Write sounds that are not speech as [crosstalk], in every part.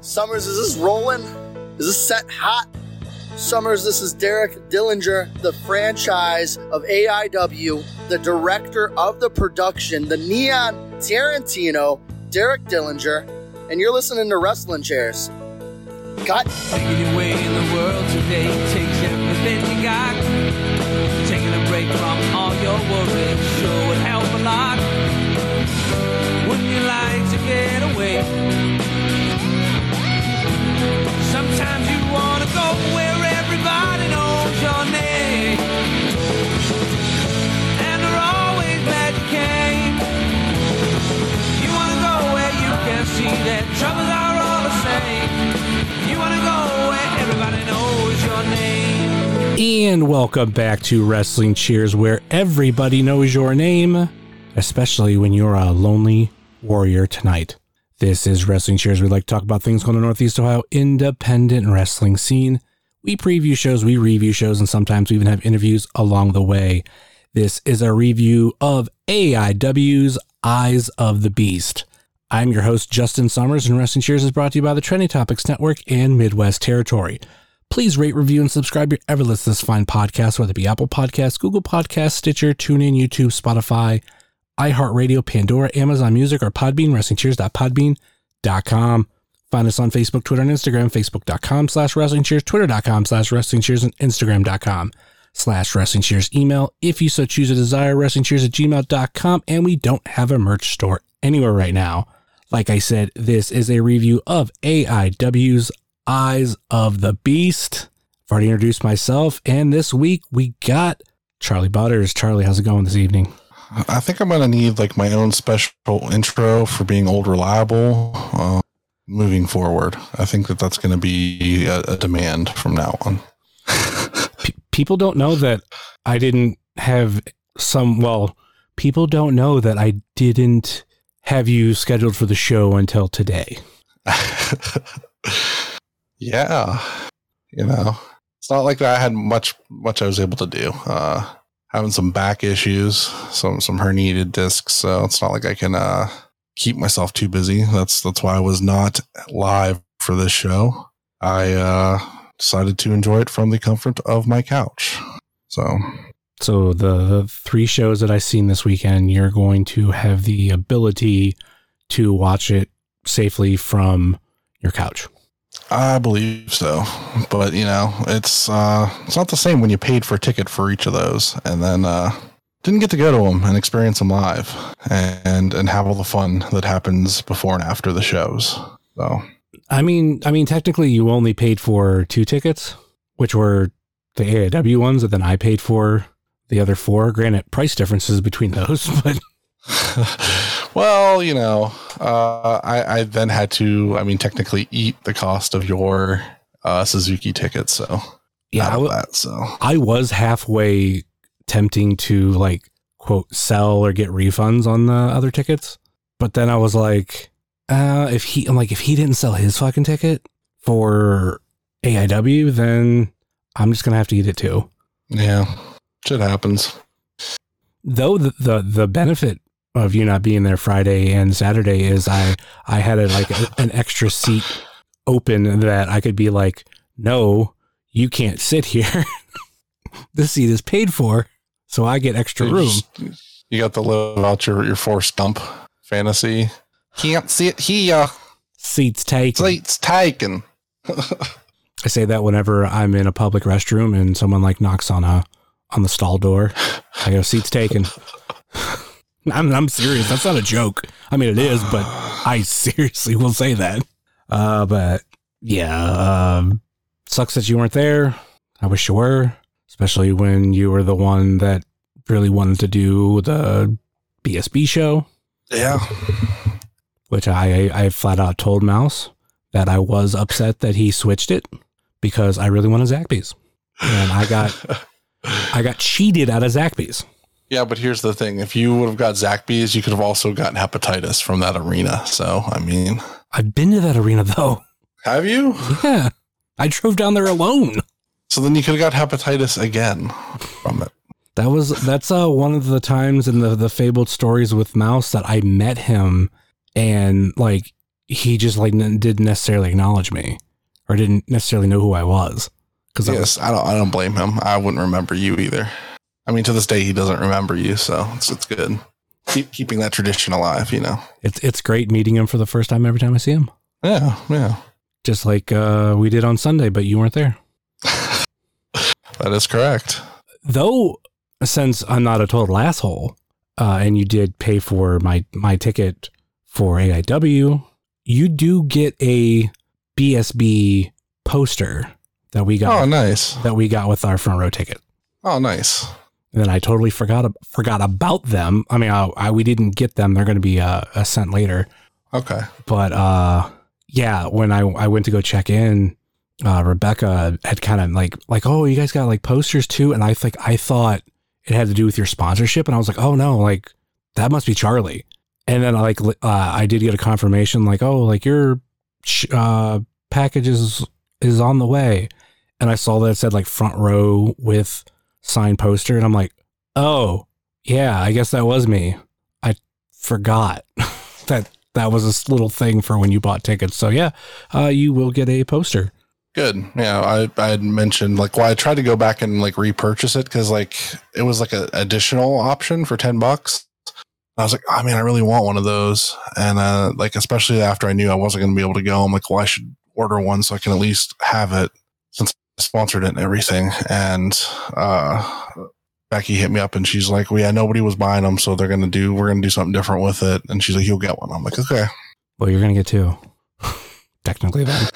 Summers, is this rolling? Is this set hot? Summers, this is Derek Dillinger, the franchise of AIW, the director of the production, the Neon Tarantino, Derek Dillinger, and you're listening to Wrestling Chairs. Cut. Making your way in the world today takes everything you got. Taking a break from all your worries sure would help a lot. Get away? Sometimes you wanna go where everybody knows your name. And they're always glad you came. You wanna go where you can see that troubles are all the same. You wanna go where everybody knows your name. And welcome back to Wrestling Cheers, where everybody knows your name, especially when you're a lonely warrior tonight. This is Wrestling Cheers. We like to talk about things going on the Northeast Ohio independent wrestling scene. We preview shows, we review shows, and sometimes we even have interviews along the way. This is a review of AIW's Eyes of the Beast. I'm your host, Justin Summers, and Wrestling Cheers is brought to you by the Trending Topics Network and Midwest Territory. Please rate, review, and subscribe your listen this fine podcast, whether it be Apple Podcasts, Google Podcasts, Stitcher, TuneIn, YouTube, Spotify, iHeartRadio, Pandora, Amazon Music, or Podbean, WrestlingCheers.podbean.com. Find us on Facebook, Twitter, and Instagram, Facebook.com slash Wrestling Cheers, Twitter.com slash Wrestling Cheers, and Instagram.com slash Wrestling Cheers. Email, if you so choose a desire, WrestlingCheers at gmail.com, and we don't have a merch store anywhere right now. Like I said, this is a review of AIW's Eyes of the Beast. I've already introduced myself, and this week we got Charlie Butters. Charlie, how's it going this evening? I think I'm gonna need like my own special intro for being old reliable. Uh, moving forward, I think that that's gonna be a, a demand from now on. [laughs] P- people don't know that I didn't have some, well, people don't know that I didn't have you scheduled for the show until today. [laughs] yeah, you know, it's not like I had much much I was able to do. Uh, having some back issues, some some herniated discs, so it's not like I can uh, keep myself too busy. That's that's why I was not live for this show. I uh, decided to enjoy it from the comfort of my couch. So So the three shows that I've seen this weekend, you're going to have the ability to watch it safely from your couch. I believe so, but you know, it's uh, it's not the same when you paid for a ticket for each of those and then uh, didn't get to go to them and experience them live and and have all the fun that happens before and after the shows. So I mean, I mean, technically, you only paid for two tickets, which were the AIW ones, and then I paid for the other four. Granted, price differences between those, [laughs] but [laughs] well, you know, uh, I, I then had to, I mean, technically eat the cost of your uh, Suzuki ticket. So yeah, I, that. So I was halfway tempting to like quote sell or get refunds on the other tickets, but then I was like, uh, if he, I'm like, if he didn't sell his fucking ticket for AIW, then I'm just gonna have to eat it too. yeah, shit happens. though the, the the benefit of you not being there Friday and Saturday is I I had a, like a, an extra seat open that I could be like, no, you can't sit here. [laughs] this seat is paid for, so I get extra You room. just- You got to live out your, your forced dump fantasy. Can't sit here. Seats taken. Seats taken. [laughs] I say that whenever I'm in a public restroom and someone like knocks on a on the stall door. I go, seats taken. [laughs] I'm I'm serious. That's not a joke. I mean, it is, but I seriously will say that. Uh, but yeah, um, sucks that you weren't there. I wish you were, especially when you were the one that really wanted to do the BSB show, Yeah. which I I flat out told Mouse that I was upset that he switched it because I really wanted Zaxby's, and I got [laughs] I got cheated out of Zaxby's. Yeah, but here's the thing. If you would have got Zaxby's, you could have also gotten hepatitis from that arena. So, I mean, I've been to that arena though. have you? Yeah, I drove down there alone. So then you could have got hepatitis again from it. That was that's uh one of the times in the the fabled stories with Mouse that I met him and like he just like n- didn't necessarily acknowledge me or didn't necessarily know who I was. Because Yes, I don't. I don't blame him. I wouldn't remember you either. I mean, to this day, he doesn't remember you, so it's it's good. Keep keeping that tradition alive, you know. it's it's great meeting him for the first time every time I see him. Yeah, yeah, Just like uh, we did on Sunday, but you weren't there. [laughs] that is correct. Though, since I'm not a total asshole, uh, and you did pay for my my ticket for AIW, you do get a BSB poster that we got Oh, nice. that we got with our front row ticket. Oh, nice. And then I totally forgot forgot about them. I mean, I, I, we didn't get them. They're going to be uh, a sent later. Okay. But uh, yeah, when I I went to go check in, uh, Rebecca had kind of like like, oh, you guys got like posters too, and I think I thought it had to do with your sponsorship, and I was like, oh no, like that must be Charlie. And then like uh, I did get a confirmation, like, oh, like your uh, package is is on the way, and I saw that it said like front row with signed poster, and I'm like, oh yeah, I guess that was me. I forgot [laughs] that that was this little thing for when you bought tickets. So yeah, uh, you will get a poster. Good. Yeah, I I had mentioned like well, I tried to go back and like repurchase it because like it was like an additional option for ten bucks. I was like, I mean, I really want one of those, and uh, like especially after I knew I wasn't going to be able to go, I'm like, well, I should order one so I can at least have it since sponsored it and everything. And uh, Becky hit me up and she's like, well, yeah, nobody was buying them, so they're gonna do we're gonna do something different with it. And she's like, you'll get one. I'm like, okay, Well, you're gonna get two. [laughs] Technically, then.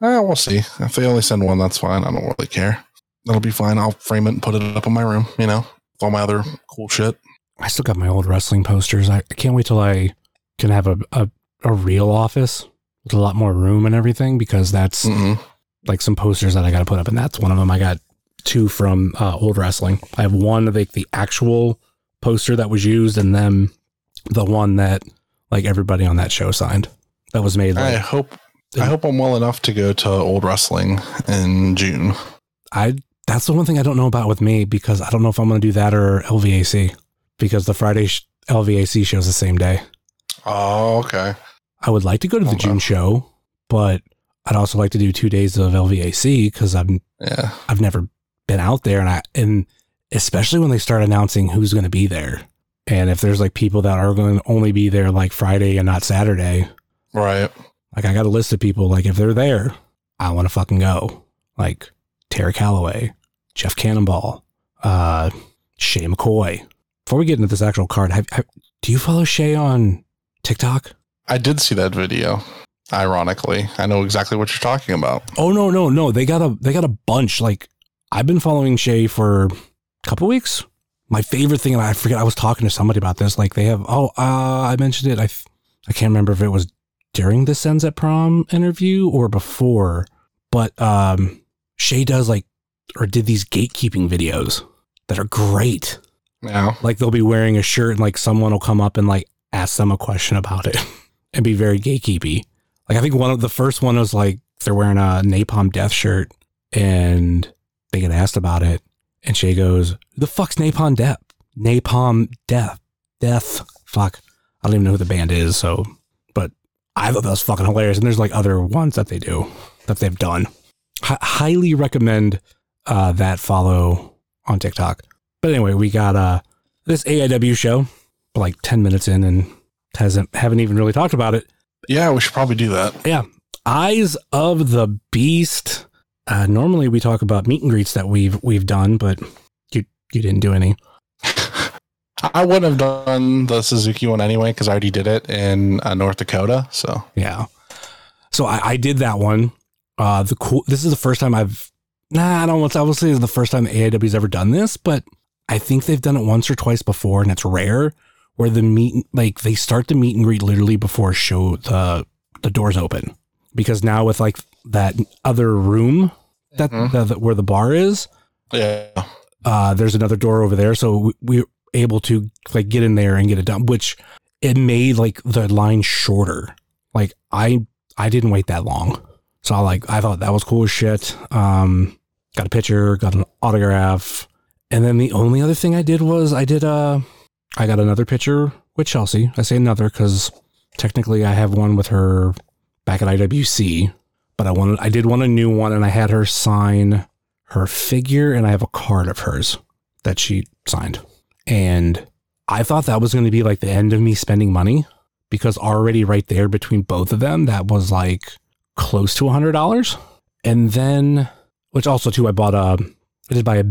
Uh, we'll see. If they only send one, that's fine. I don't really care. That'll be fine. I'll frame it and put it up in my room, you know, with all my other cool shit. I still got my old wrestling posters. I, I can't wait till I can have a, a a real office with a lot more room and everything because that's Mm-mm. Like some posters that I got to put up, and that's one of them. I got two from uh, old wrestling. I have one of like the actual poster that was used, and then the one that like everybody on that show signed. That was made I like hope I hope I'm well enough to go to old wrestling in June. I. That's the one thing I don't know about with me because I don't know if I'm going to do that or LVAC because the Friday sh- LVAC shows the same day. Oh, okay. I would like to go to the Okay. June show, but I'd also like to do two days of LVAC because I'm Yeah. I've never been out there, and I and especially when they start announcing who's going to be there, and if there's like people that are going to only be there like Friday and not Saturday, Right. like I got a list of people. Like if they're there, I want to fucking go. Like Terry Calloway, Jeff Cannonball, uh, Shay McCoy. Before we get into this actual card, have, have, do you follow Shay on TikTok? I did see that video. Ironically, I know exactly what you're talking about. Oh no, no, no. They got a they got a bunch. Like I've been following Shay for a couple weeks. My favorite thing, and I forget I was talking to somebody about this. Like they have oh uh, I mentioned it. I I can't remember if it was during the Sens at Prom interview or before, but um Shay does like or did these gatekeeping videos that are great. Yeah. Like they'll be wearing a shirt and like someone will come up and like ask them a question about it [laughs] and be very gatekeepy. Like I think one of the first one was like they're wearing a Napalm Death shirt and they get asked about it and Shay goes, "The fuck's Napalm Death? Napalm Death, Death. Fuck, I don't even know who the band is." So, but I thought that was fucking hilarious. And there's like other ones that they do that they've done. Hi- highly recommend uh, that follow on TikTok. But anyway, we got uh this AIW show like 10 minutes in and hasn't haven't even really talked about it. Yeah, we should probably do that. Yeah. Eyes of the Beast. Uh normally we talk about meet and greets that we've we've done, but you you didn't do any. [laughs] I wouldn't have done the Suzuki one anyway because I already did it in uh, North Dakota. So Yeah. So I, I did that one. Uh the cool this is the first time I've nah, I don't want to I will say it's the first time AIW's ever done this, but I think they've done it once or twice before and it's rare where the meet like they start the meet and greet literally before show the the doors open. Because now with like that other room that, Mhm. that, that where the bar is, yeah, uh, there's another door over there, so we, we were able to like get in there and get it done, which it made like the line shorter. Like I I didn't wait that long, so I like I thought that was cool as shit. Um, got a picture, got an autograph, and then the only other thing I did was I did uh I got another picture with Chelsea. I say another because Technically, I have one with her back at IWC, but I wanted I did want a new one, and I had her sign her figure, and I have a card of hers that she signed, and I thought that was going to be like the end of me spending money because already right there between both of them, that was like close to a hundred dollars, and then which also too I bought a I did buy a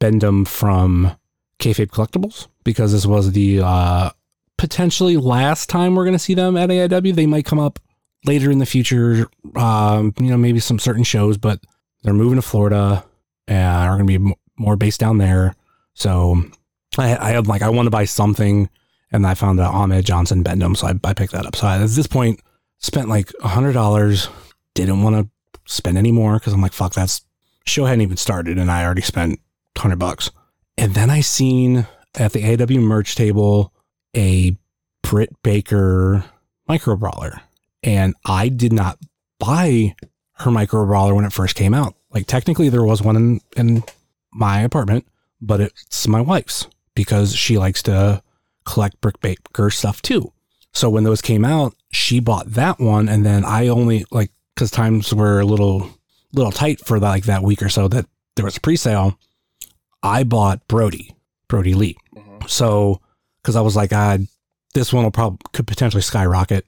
Bend-Em from Kayfabe Collectibles because this was the uh, potentially last time we're going to see them at AIW. They might come up later in the future, um, you know, maybe some certain shows, but they're moving to Florida and are going to be more based down there. So I, I had like, I want to buy something and I found a Ahmed Johnson Bend-Em. So I, I picked that up. So I, at this point, spent like a hundred dollars, didn't want to spend any more because I'm like, fuck, that's show hadn't even started and I already spent hundred bucks. And then I seen at the AW merch table a Britt Baker micro brawler. And I did not buy her micro brawler when it first came out. Like technically there was one in, in my apartment, but it's my wife's because she likes to collect Britt Baker stuff too. So when those came out, she bought that one and then I only like cuz times were a little little tight for like that week or so that there was a pre-sale. I bought Brodie, Brodie Lee. So, because I was like, ah, this one will probably could potentially skyrocket.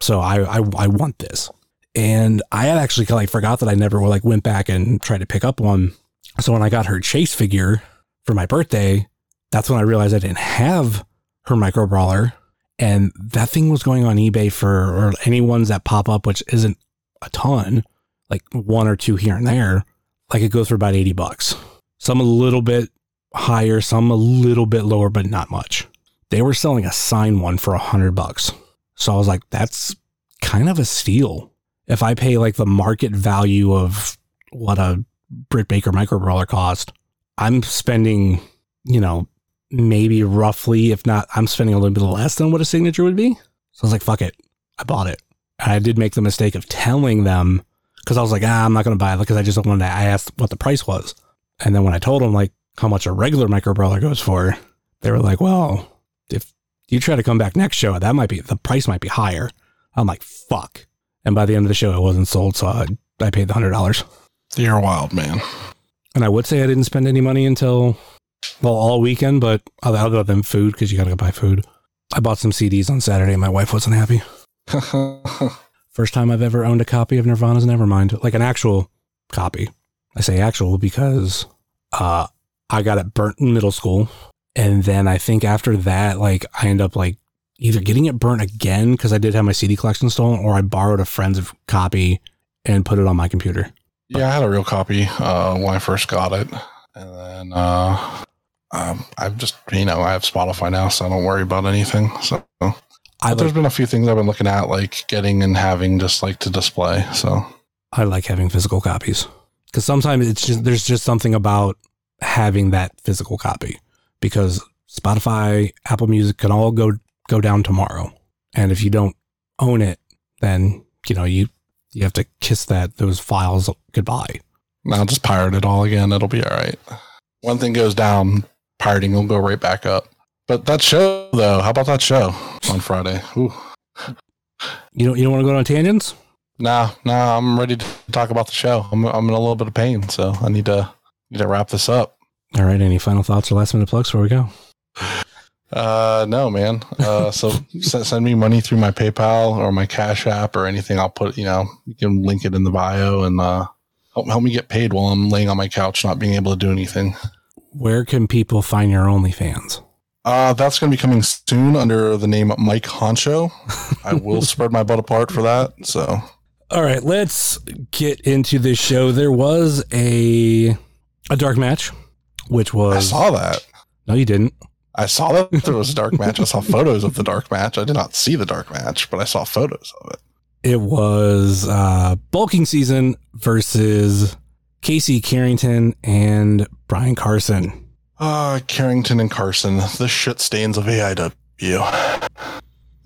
So I, I I want this, and I had actually like forgot that I never like went back and tried to pick up one. So when I got her chase figure for my birthday, that's when I realized I didn't have her micro brawler, and that thing was going on eBay for or any ones that pop up, which isn't a ton, like one or two here and there. Like it goes for about eighty bucks. Some a little bit higher, some a little bit lower, but not much. They were selling a sign one for a hundred bucks. So I was like, that's kind of a steal. If I pay like the market value of what a Britt Baker micro brawler cost, I'm spending, you know, maybe roughly, if not, I'm spending a little bit less than what a signature would be. So I was like, fuck it. I bought it. And I did make the mistake of telling them because I was like, ah, I'm not going to buy it because I just don't to. I asked what the price was. And then when I told them like how much a regular micro brawler goes for, they were like, well, if you try to come back next show, that might be the price might be higher. I'm like, fuck. And by the end of the show, it wasn't sold, so I, I paid the hundred dollars. You're wild man. And I would say I didn't spend any money until well all weekend, but I'll, I'll them food because you got to go buy food. I bought some CDs on Saturday, and my wife wasn't happy. [laughs] First time I've ever owned a copy of Nirvana's Nevermind, like an actual copy. I say actual because uh, I got it burnt in middle school, and then I think after that, like I end up like either getting it burnt again because I did have my CD collection stolen, or I borrowed a friend's copy and put it on my computer. yeah, I had a real copy uh, when I first got it, and then uh, um, I've just you know I have Spotify now, so I don't worry about anything. So But there's like, been a few things I've been looking at, like getting and having just like to display. So I like having physical copies because sometimes it's just there's just something about having that physical copy because Spotify, Apple Music can all go go down tomorrow, and if you don't own it, then you know you you have to kiss that those files goodbye. now just pirate it all again. It'll be all right. One thing goes down, pirating will go right back up. But that show though, how about that show on Friday? Ooh. You don't you don't want to go on tangents? Nah, nah, I'm ready to talk about the show. I'm I'm in a little bit of pain, so I need to to wrap this up. All right. Any final thoughts or last minute plugs before we go? Uh, no, man. Uh, so [laughs] send me money through my PayPal or my Cash App or anything. I'll put, you know, you can link it in the bio and uh, help help me get paid while I'm laying on my couch, not being able to do anything. Where can people find your OnlyFans? Uh, that's going to be coming soon under the name Mike Honcho. [laughs] I will spread my butt apart for that. So All right, let's get into this show. There was a a dark match, which was I saw that. no, you didn't. I saw that there was a dark match. I saw photos of the dark match. I did not see the dark match, but I saw photos of it. It was uh, bulking season versus Casey Carrington and Brian Carson. Uh, Carrington and Carson, the shit stains of AIW.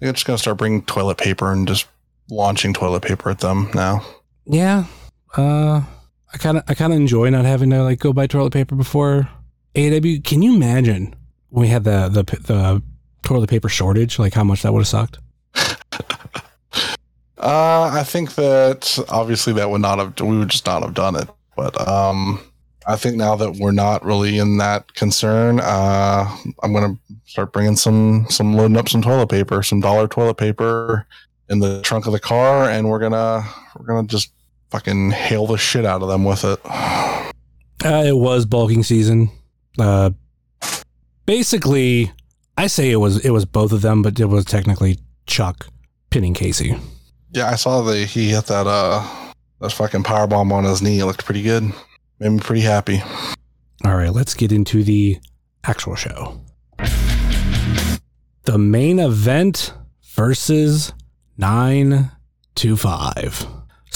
They're just gonna start bringing toilet paper and just launching toilet paper at them now. Yeah, uh, I kind of I kind of enjoy not having to like go buy toilet paper before AW. Can you imagine when we had the the the toilet paper shortage? Like how much that would have sucked. [laughs] Uh, I think that obviously that would not have we would just not have done it. But um, I think now that we're not really in that concern, uh, I'm gonna start bringing some some loading up some toilet paper, some dollar toilet paper in the trunk of the car, and we're gonna we're gonna just fucking hail the shit out of them with it. Uh, it was bulking season. Uh, basically, I say it was it was both of them, but it was technically Chuck pinning Casey. Yeah, I saw the he hit that uh that fucking power bomb on his knee. It looked pretty good. Made me pretty happy. All right, let's get into the actual show. The main event versus 9 to 5.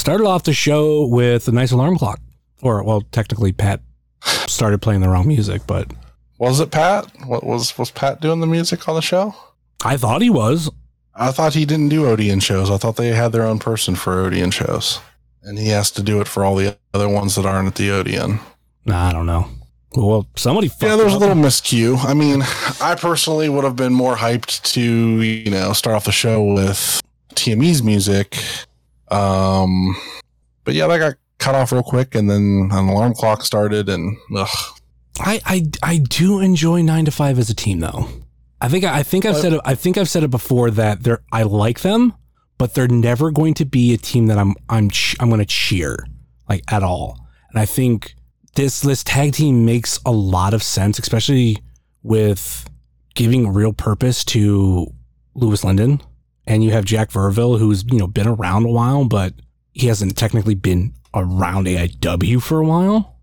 Started off the show with a nice alarm clock. Or, well, technically, Pat started playing the wrong music, but Was it Pat? What was was Pat doing the music on the show? I thought he was. I thought he didn't do Odeon shows. I thought they had their own person for Odeon shows. And he has to do it for all the other ones that aren't at the Odeon. Nah, I don't know. Well, somebody Yeah, there's a little miscue. I mean, I personally would have been more hyped to, you know, start off the show with TME's music. Um, but yeah, that got cut off real quick, and then an alarm clock started, and ugh. I, I I do enjoy nine to five as a team though. I think I think I've said it, I think I've said it before that they're I like them, but they're never going to be a team that I'm I'm ch- I'm going to cheer like at all. And I think this this tag team makes a lot of sense, especially with giving real purpose to Lewis Linden, and you have Jack Verville, who's you know been around a while, but he hasn't technically been around AIW for a while.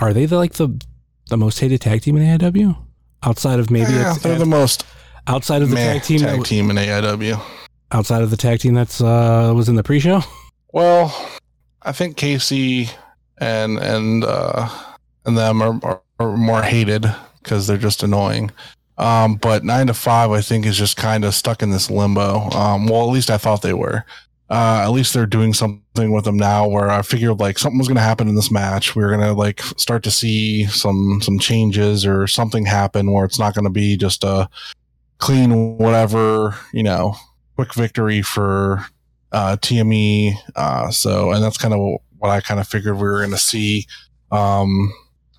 Are they the, like the the most hated tag team in AIW? Outside of maybe yeah, they're the most outside of the tag team, tag team in AIW. outside of the tag team that's uh was in the pre-show. Well, I think Casey and and uh, and them are, are, are more hated because they're just annoying. Um, but nine to five, I think, is just kind of stuck in this limbo. Um, well, at least I thought they were. Uh, at least they're doing something with them now where I figured like something was going to happen in this match. We are going to like start to see some, some changes or something happen where it's not going to be just a clean, whatever, you know, quick victory for, uh, TME. Uh, so, and that's kind of what I kind of figured we were going to see. Um,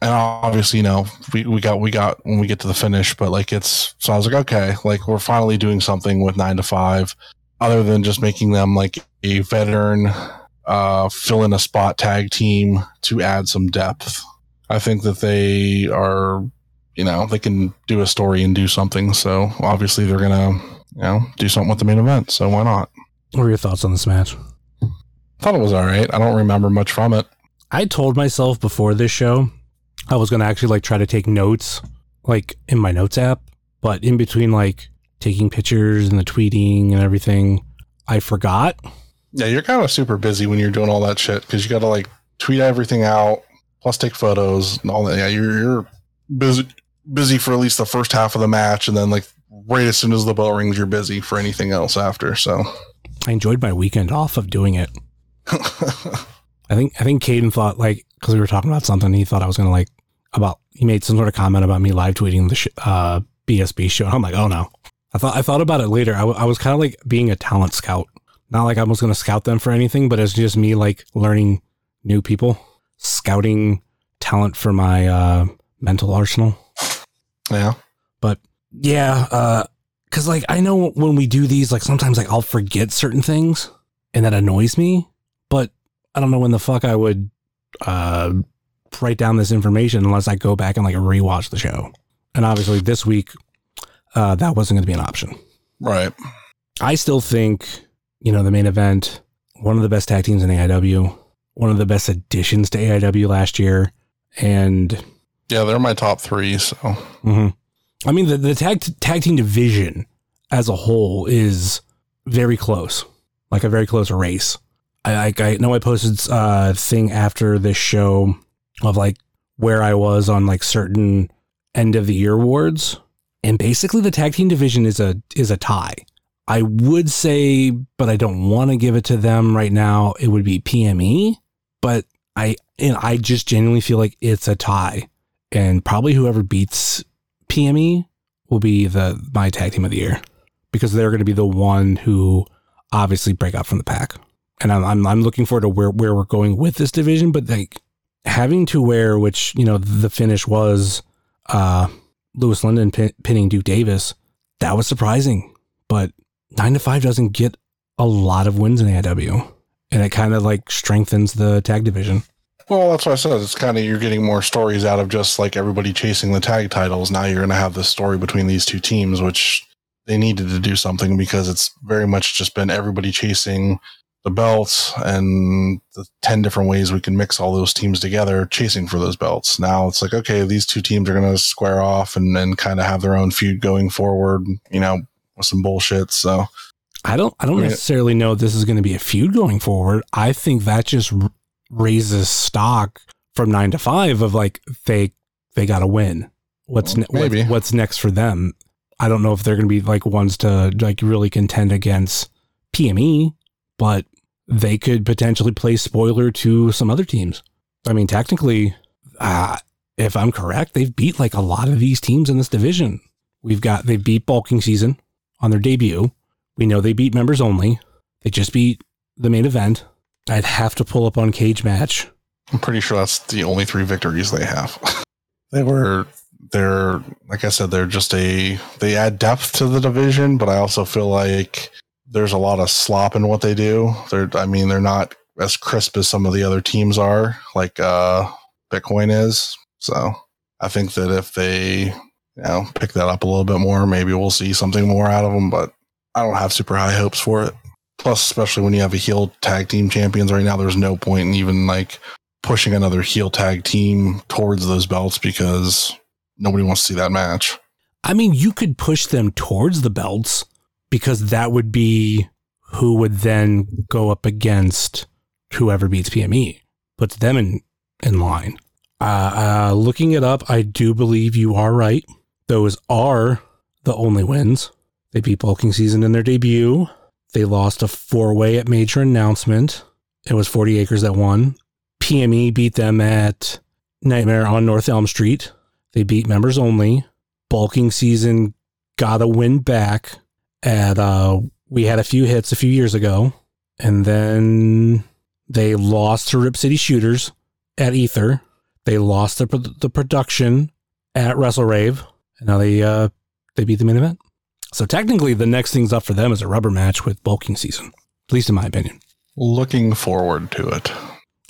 and obviously, you know, we, we got, we got when we get to the finish, but like it's, so I was like, okay, like we're finally doing something with nine to five other than just making them like a veteran, uh, fill in a spot tag team to add some depth. I think that they are, you know, they can do a story and do something. So obviously they're going to, you know, do something with the main event. So why not? What were your thoughts on this match? thought it was all right. I don't remember much from it. I told myself before this show I was gonna actually like try to take notes like in my notes app, but in between like taking pictures and the tweeting and everything, I forgot. Yeah, you're kind of super busy when you're doing all that shit because you got to like tweet everything out, plus take photos and all that. Yeah, you're you're busy busy for at least the first half of the match, and then like right as soon as the bell rings, you're busy for anything else after. So I enjoyed my weekend off of doing it. [laughs] I think I think Caden thought like because we were talking about something, he thought I was gonna like about he made some sort of comment about me live tweeting the sh- uh, BSB show. I'm like, oh no. I thought I thought about it later. I, w- I was kind of like being a talent scout, not like I was gonna scout them for anything, but it's just me like learning new people, scouting talent for my uh, mental arsenal. yeah, but Yeah, uh, cause like I know when we do these, like sometimes like I'll forget certain things, and that annoys me. But I don't know when the fuck I would uh write down this information unless I go back and like rewatch the show. And obviously this week, uh, that wasn't going to be an option. right. I still think you know the main event, one of the best tag teams in AIW, one of the best additions to AIW last year, and Yeah, they're my top three. So hmm I mean, the, the tag tag team division as a whole is very close, like a very close race. I I, know I posted uh, a thing after this show of like where I was on like certain end of the year awards, and basically the tag team division is a is a tie. I would say, but I don't want to give it to them right now. It would be PME, but I and I just genuinely feel like it's a tie, and probably whoever beats PME will be the my tag team of the year because they're going to be the one who obviously break out from the pack. And I'm, I'm, I'm looking forward to where, where we're going with this division, but like having to wear, which, you know, the finish was uh, Lewis London pin, pinning Duke Davis, that was surprising. But nine to five doesn't get a lot of wins in AIW. And it kind of like strengthens the tag division. Well, that's what I said. It's kind of you're getting more stories out of just like everybody chasing the tag titles. Now you're going to have this story between these two teams, which they needed to do something because it's very much just been everybody chasing the belts and the 10 different ways we can mix all those teams together chasing for those belts. Now it's like, okay, these two teams are going to square off and, and kind of have their own feud going forward, you know, with some bullshit. So I don't, I don't I mean- necessarily know this is going to be a feud going forward. I think that just raises stock from nine to five of like, they, they got to win. What's, Well, ne- maybe. what's next for them? I don't know if they're going to be like ones to like really contend against PME, but they could potentially play spoiler to some other teams. I mean, technically, uh, if I'm correct, they've beat like a lot of these teams in this division. We've got they beat Bulking Season on their debut. We know they beat members only. They just beat the main event. I'd have to pull up on Cage Match. I'm pretty sure that's the only three victories they have. [laughs] they were they're like I said, they're just a they add depth to the division, but I also feel like there's a lot of slop in what they do. They're I mean, they're not as crisp as some of the other teams are, like uh Bitcoin is. So I think that if they you know pick that up a little bit more, maybe we'll see something more out of them, but I don't have super high hopes for it. Plus, especially when you have a heel tag team champions right now, there's no point in even like pushing another heel tag team towards those belts because nobody wants to see that match. I mean, you could push them towards the belts because that would be who would then go up against whoever beats PME, puts them in in line. Uh, uh, looking it up, I do believe you are right. Those are the only wins. They beat Bulking Season in their debut. They lost a four way at major announcement. It was 40 Acres that won. PME beat them at Nightmare on North Elm Street. They beat members only. Bulking Season got a win back at, uh, we had a few hits a few years ago. And then they lost to Rip City Shooters at Ether. They lost the, the production at Wrestle Rave. And now they, uh, they beat the main event. So technically, the next thing's up for them is a rubber match with bulking season, at least in my opinion. Looking forward to it.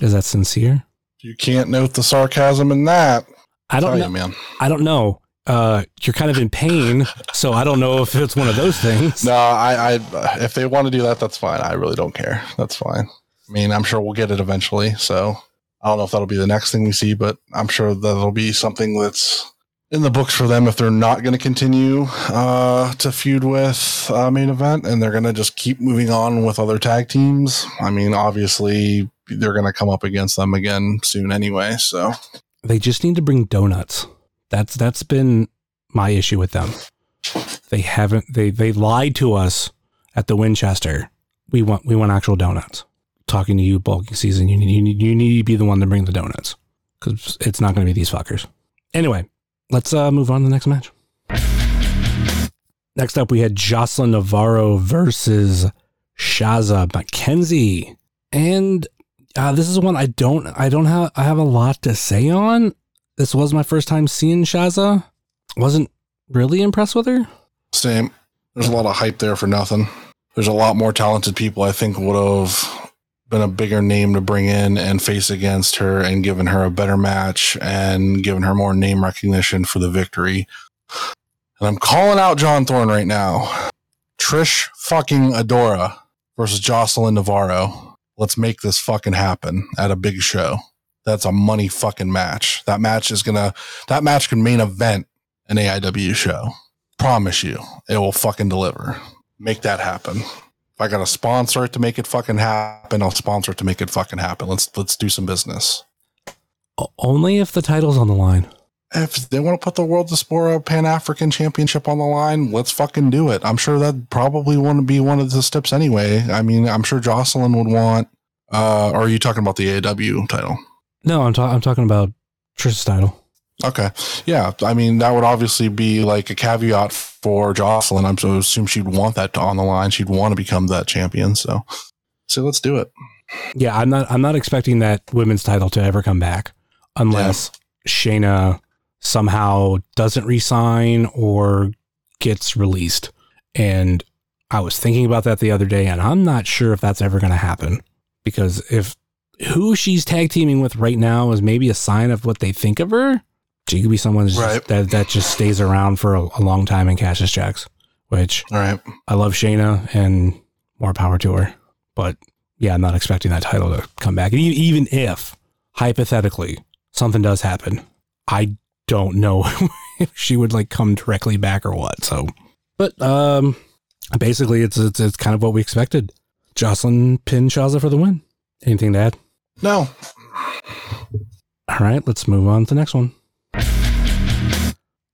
Is that sincere? You can't note the sarcasm in that. I don't know. man. I don't know. Uh, you're kind of in pain, so I don't know if it's one of those things. No, I, I, if they want to do that, that's fine. I really don't care. That's fine. I mean, I'm sure we'll get it eventually. So I don't know if that'll be the next thing we see, but I'm sure that'll be something that's in the books for them if they're not going to continue uh, to feud with uh, main event and they're going to just keep moving on with other tag teams. I mean, obviously they're going to come up against them again soon anyway. So They just need to bring donuts. That's that's been my issue with them. They haven't. They they lied to us at the Winchester. We want we want actual donuts. Talking to you, bulking season. You need you need you need to be the one to bring the donuts because it's not going to be these fuckers. Anyway, let's uh, move on to the next match. Next up, we had Jocelyn Navarro versus Shazza McKenzie, and uh, this is one I don't I don't have I have a lot to say on. This was my first time seeing Shazza. Wasn't really impressed with her. Same. There's a lot of hype there for nothing. There's a lot more talented people I think would have been a bigger name to bring in and face against her and given her a better match and given her more name recognition for the victory. And I'm calling out John Thorn right now. Trish fucking Adora versus Jocelyn Navarro. Let's make this fucking happen at a big show. That's a money fucking match. That match is gonna, that match can main event an AIW show. Promise you, it will fucking deliver. Make that happen. If I got to sponsor it to make it fucking happen, I'll sponsor it to make it fucking happen. Let's let's do some business. Only if the title's on the line. If they want to put the World Diaspora Pan African Championship on the line, let's fucking do it. I'm sure that probably wouldn't be one of the steps anyway. I mean, I'm sure Jocelyn would want. Uh, or are you talking about the AIW title? No, I'm, ta- I'm talking about Trish's title. Okay. Yeah. I mean, that would obviously be like a caveat for Jocelyn. I'm so assume she'd want that on the line. She'd want to become that champion. So, so let's do it. Yeah, I'm not. I'm not expecting that women's title to ever come back unless Shayna somehow doesn't resign or gets released. And I was thinking about that the other day, and I'm not sure if that's ever going to happen because if who she's tag teaming with right now is maybe a sign of what they think of her, she could be someone just- Right. that that just stays around for a, a long time and cashes checks. Which right. I love Shayna and more power to her. But yeah, I'm not expecting that title to come back. And even if, hypothetically, something does happen, I don't know [laughs] if she would like come directly back or what. So, but um, basically, it's it's, it's kind of what we expected. Jocelyn pinned Shazza for the win. Anything to add? No. All right, let's move on to the next one.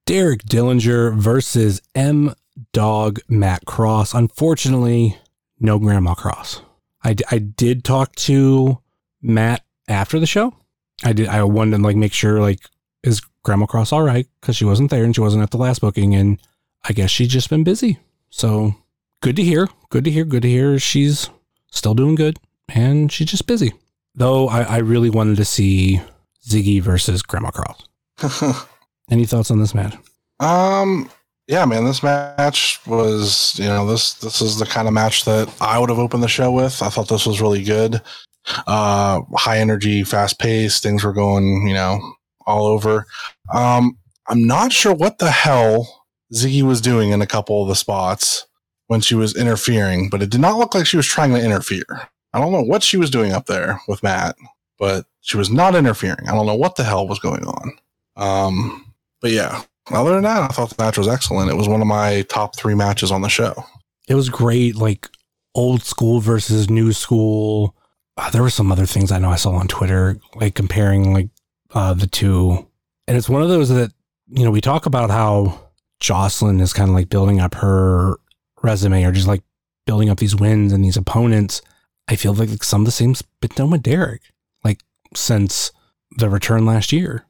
Derek Dillinger versus M Dog Matt Cross. Unfortunately, no Grandma Cross. I, d- I did talk to Matt after the show. I did. I wanted to like make sure like is Grandma Cross all right because she wasn't there and she wasn't at the last booking and I guess she's just been busy. So good to hear. Good to hear. Good to hear. She's still doing good and she's just busy. Though I, I really wanted to see Ziggy versus Grandma Cross. [laughs] Any thoughts on this match? Um, yeah, man, this match was, you know, this this is the kind of match that I would have opened the show with. I thought this was really good. Uh, high energy, fast paced. Things were going, you know, all over. Um, I'm not sure what the hell Ziggy was doing in a couple of the spots when she was interfering, but it did not look like she was trying to interfere. I don't know what she was doing up there with Matt, but she was not interfering. I don't know what the hell was going on. Um, but yeah, other than that, I thought the match was excellent. It was one of my top three matches on the show. It was great, like old school versus new school. Uh, there were some other things I know I saw on Twitter, like comparing like uh, the two, and it's one of those that you know we talk about how Jocelyn is kind of like building up her resume or just like building up these wins and these opponents. I feel like some of the same's been done with Derek, like since the return last year.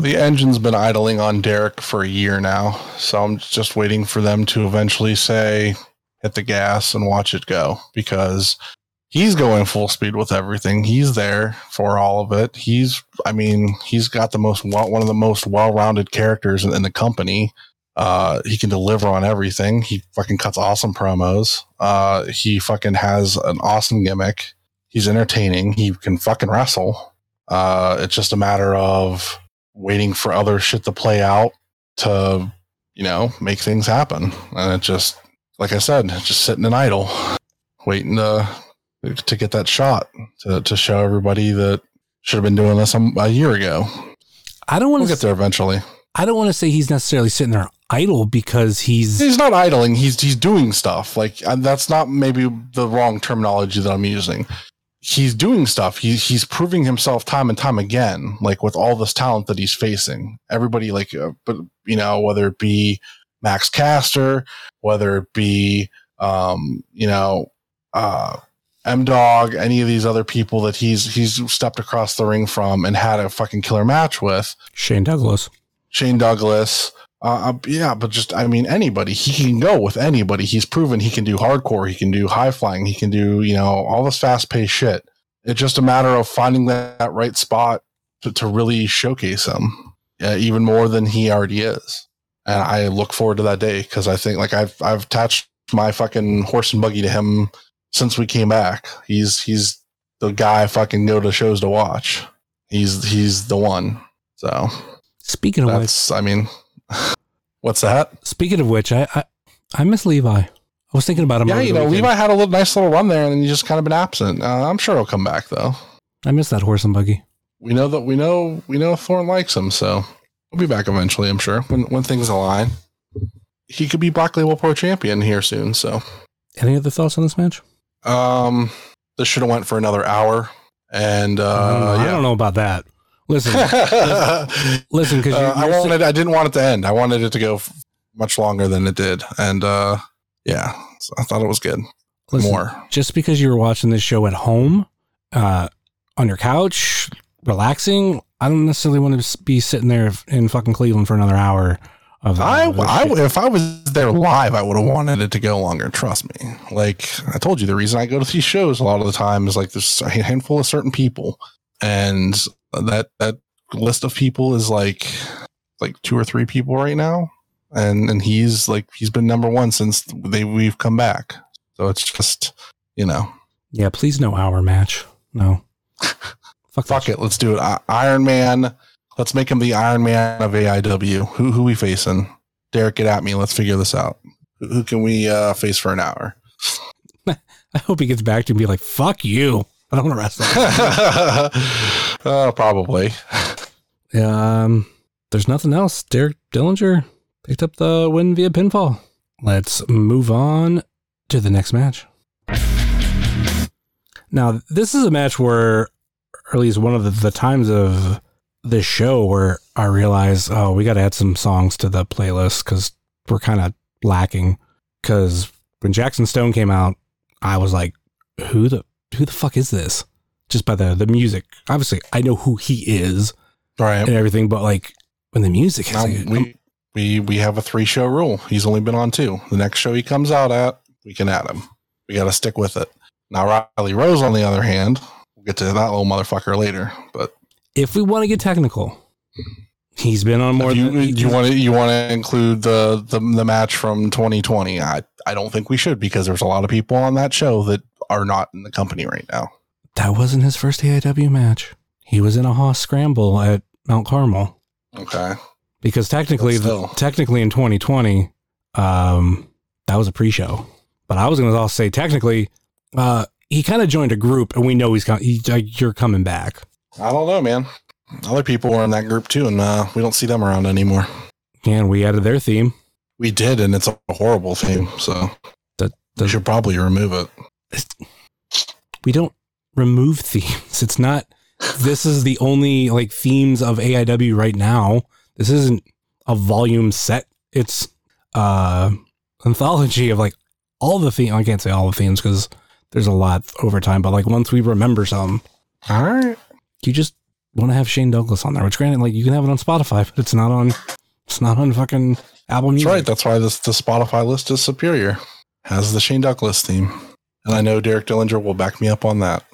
The engine's been idling on Derek for a year now, so I'm just waiting for them to eventually say, hit the gas and watch it go because he's going full speed with everything. He's there for all of it. He's, I mean, he's got the most, one of the most well rounded characters in the company. Uh, he can deliver on everything. He fucking cuts awesome promos. Uh, he fucking has an awesome gimmick. He's entertaining. He can fucking wrestle. Uh, it's just a matter of waiting for other shit to play out to, you know, make things happen. And it just, like I said, just sitting and idle, waiting to to get that shot to to show everybody that should have been doing this a, a year ago. I don't want We'll to. get there eventually. I don't want to say he's necessarily sitting there idle because he's He's not idling. He's he's doing stuff. Like and that's not maybe the wrong terminology that I'm using. He's doing stuff. He's he's proving himself time and time again. Like with all this talent that he's facing, everybody like, uh, but you know whether it be Max Caster, whether it be um, you know uh, M Dog, any of these other people that he's he's stepped across the ring from and had a fucking killer match with. Shane Douglas. Shane Douglas. Uh, uh, yeah, but just I mean anybody. He can go with anybody. He's proven he can do hardcore. He can do high flying. He can do you know all this fast paced shit. It's just a matter of finding that, that right spot to, to really showcase him, uh, even more than he already is. And I look forward to that day because I think like I've I've attached my fucking horse and buggy to him since we came back. He's he's the guy I fucking go to shows to watch. He's he's the one. So Speaking of which, I mean, what's that? speaking of which, I, I I miss Levi. I was thinking about him. Yeah, you know, weekend. Levi had a little nice little run there, and then he's just kind of been absent. Uh, I'm sure he'll come back though. I miss that horse and buggy. We know that we know we know Thorn likes him, so he'll be back eventually. I'm sure when when things align. He could be Black Label Pro Champion here soon. So, Any other thoughts on this match? um, this should have went for another hour, and uh, I, don't know, I don't know about that. Listen, [laughs] uh, listen, because I wanted, I didn't want it to end. I wanted it to go f- much longer than it did, and uh, yeah, so I thought it was good. More. just because you were watching this show at home, uh, on your couch, relaxing. I don't necessarily want to be sitting there in fucking Cleveland for another hour. Of I, of I, if I was there live, I would have wanted it to go longer. Trust me. Like I told you, the reason I go to these shows a lot of the time is like there's a handful of certain people, and that that list of people is like like two or three people right now, and and he's like he's been number one since they we've come back. So it's just you know, yeah, please no hour match. No. [laughs] Fuck, fuck it, let's do it. I, Iron Man, let's make him the Iron Man of AIW. Who who we facing? Derek, get at me. Let's figure this out. Who, who can we uh, face for an hour? [laughs] I hope he gets back to me be like, fuck you. I don't want to wrestle. uh, probably. [laughs] um, there's nothing else. Derek Dillinger picked up the win via pinfall. Let's move on to the next match. Now, this is a match where, or at least one of the, the times of this show where I realized, oh, we got to add some songs to the playlist because we're kind of lacking. Because when Jackson Stone came out, I was like, who the who the fuck is this? Just by the the music. Obviously, I know who he is Right. and everything, but like when the music is like, we we we have a three show rule. He's only been on two. The next show he comes out at, we can add him. We got to stick with it. Now Riley Rose, on the other hand, we'll get to that little motherfucker later. But if we want to get technical, he's been on more you than you want to you want to include the, the the match from 2020. I I don't think we should because there's a lot of people on that show that are not in the company right now. that wasn't his first AIW match. He was in a Haas scramble at Mount Carmel Okay. because technically, still. technically in 2020, um, that was a pre-show. But I was going to also say technically, uh, he kind of joined a group, and we know he's com- he, like, you're coming back. I don't know, man. Other people were in that group too, and uh, we don't see them around anymore. And we added their theme. We did, and it's a horrible theme. So That we the, should probably remove it. We don't remove themes. [laughs] It's not. This is the only like themes of AIW right now. This isn't a volume set. It's uh anthology of like all the themes. I can't say all the themes because there's a lot over time. But like once we remember some, All right. you just want to have Shane Douglas on there. Which granted, like you can have it on Spotify, but it's not on. It's not on fucking Apple That's right. That's why this the Spotify list is superior. Has the Shane Douglas theme, and I know Derek Dillinger will back me up on that.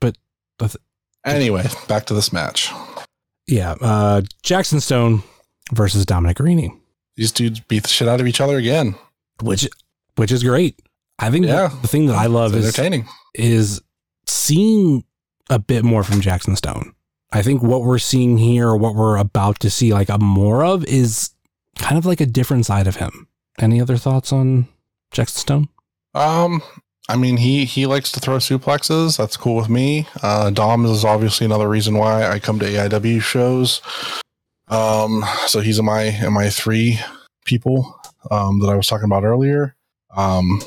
But- but- anyway, back to this match. Yeah, uh, Jackson Stone versus Dominic Garrini. These dudes beat the shit out of each other again. which which is great. I think Yeah. the, the thing that I love It's is entertaining. is seeing a bit more from Jackson Stone. I think what we're seeing here, or what we're about to see like a more of, is kind of like a different side of him. Any other thoughts on Jackson Stone? Um, I mean, he he likes to throw suplexes. That's cool with me. Uh, Dom is obviously another reason why I come to AIW shows. Um, so he's in my in my three people um, that I was talking about earlier. Um,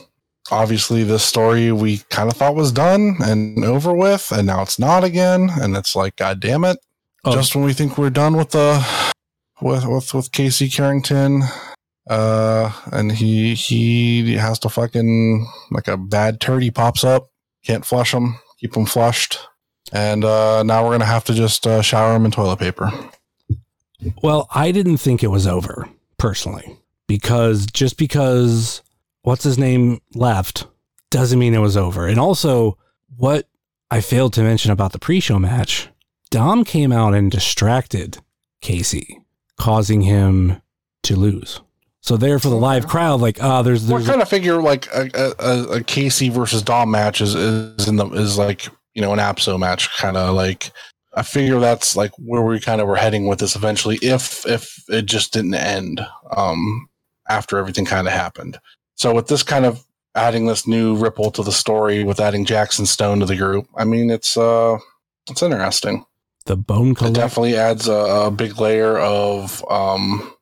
obviously, this story we kind of thought was done and over with, and now it's not again. And it's like, god damn it! Oh. Just when we think we're done with the with with with Casey Carrington, uh, and he he has to fucking like a bad turd. He pops up, can't flush him, keep him flushed, and uh, now we're gonna have to just uh, shower him in toilet paper. Well, I didn't think it was over personally because just because what's his name left doesn't mean it was over. And also, what I failed to mention about the pre-show match, Dom came out and distracted Casey, causing him to lose. So there for the live crowd, like, ah, there's We're there's kind of figure like a, a, a- Casey versus Dom match is, is in the is like you know an APSO match, kind of like. I figure that's like where we kind of were heading with this eventually, if if it just didn't end um, after everything kind of happened. So with this kind of adding this new ripple to the story, with adding Jackson Stone to the group, I mean it's uh it's interesting. the bone It definitely adds a, a big layer of um,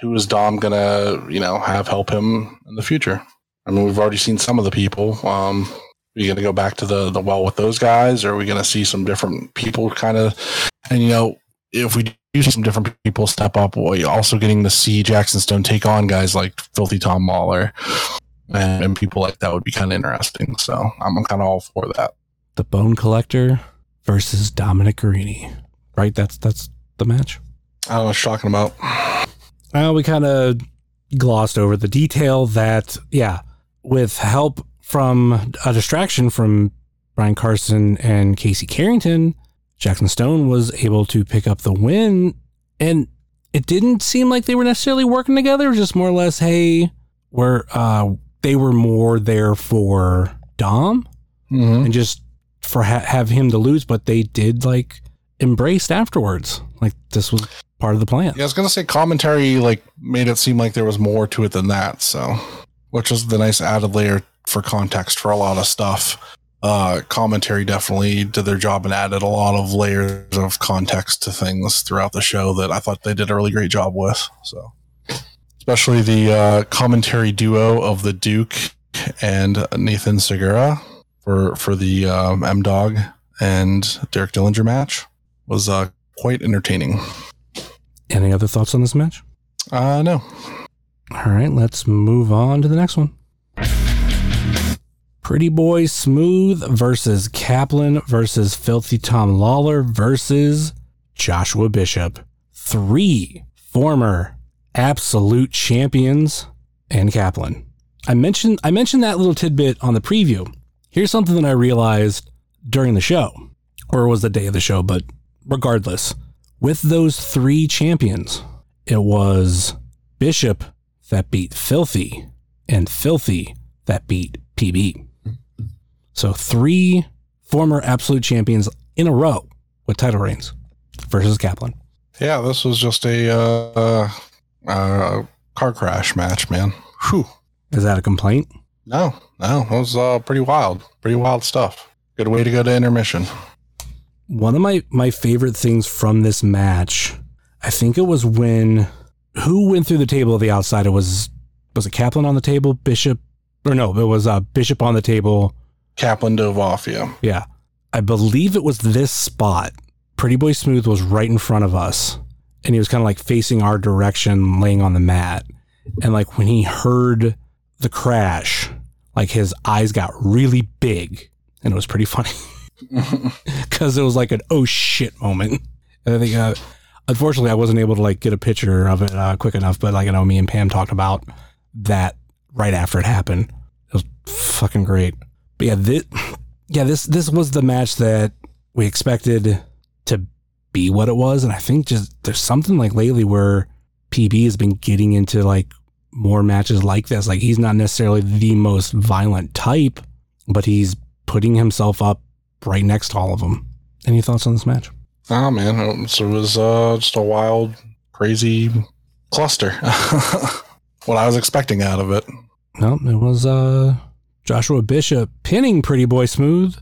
who is Dom gonna, you know, have help him in the future. I mean, we've already seen some of the people. Um, are you gonna go back to the the well with those guys, or are we gonna see some different people kind of? And you know, if we do see some different people step up, you're also getting to see Jackson Stone take on guys like Filthy Tom Lawler. And, and people like that would be kind of interesting. So I'm, I'm kind of all for that. the bone collector versus Dominic Garrini. Right? That's that's the match. I don't know what you're talking about. Uh, we kind of glossed over the detail that, yeah, with help from a distraction from Brian Carson and Casey Carrington, Jackson Stone was able to pick up the win. And it didn't seem like they were necessarily working together, just more or less, hey, we're, uh, they were more there for Dom Mm-hmm. and just for ha- have him to lose, but they did like embraced afterwards. Like this was part of the plan. Yeah, I was gonna say commentary like made it seem like there was more to it than that. So, which is the nice added layer for context for a lot of stuff. Uh, commentary definitely did their job and added a lot of layers of context to things throughout the show that I thought they did a really great job with. So, especially the uh, commentary duo of the Duke and Nathan Segura for for the um, M Dog and Derek Dillinger match was uh, quite entertaining. Any other thoughts on this match? Uh, no. All right, let's move on to the next one. Pretty Boy Smooth versus Kaplan versus Filthy Tom Lawler versus Joshua Bishop. Three former absolute champions and Kaplan. I mentioned I mentioned that little tidbit on the preview. Here's something that I realized during the show, or it was the day of the show, but regardless, with those three champions, it was Bishop that beat Filthy and Filthy that beat PB. So three former absolute champions in a row with title reigns versus Kaplan. Yeah, this was just a uh, uh, car crash match, man. Whew. Is that a complaint? No, no, it was uh, pretty wild. Pretty wild stuff. Good way to go to intermission. One of my my favorite things from this match, I think it was when who went through the table of the outside. It was was it Kaplan on the table, Bishop, or no, it was uh, Bishop on the table. Kaplan dove off, yeah. Yeah. I believe it was this spot. Pretty Boy Smooth was right in front of us. And he was kind of like facing our direction, laying on the mat. And like when he heard the crash, like his eyes got really big. And it was pretty [laughs] funny because it was like an oh shit moment. And I think, uh, unfortunately, I wasn't able to like get a picture of it uh, quick enough. But like, I know me and Pam talked about that right after it happened. It was fucking great. But yeah, this, yeah, this this was the match that we expected to be what it was, and I think just there's something like lately where PB has been getting into like more matches like this. Like he's not necessarily the most violent type, but he's putting himself up right next to all of them. Any thoughts on this match? Oh man, it was, it was uh, just a wild, crazy cluster. [laughs] what I was expecting out of it. No, it was uh Joshua Bishop pinning Pretty Boy Smooth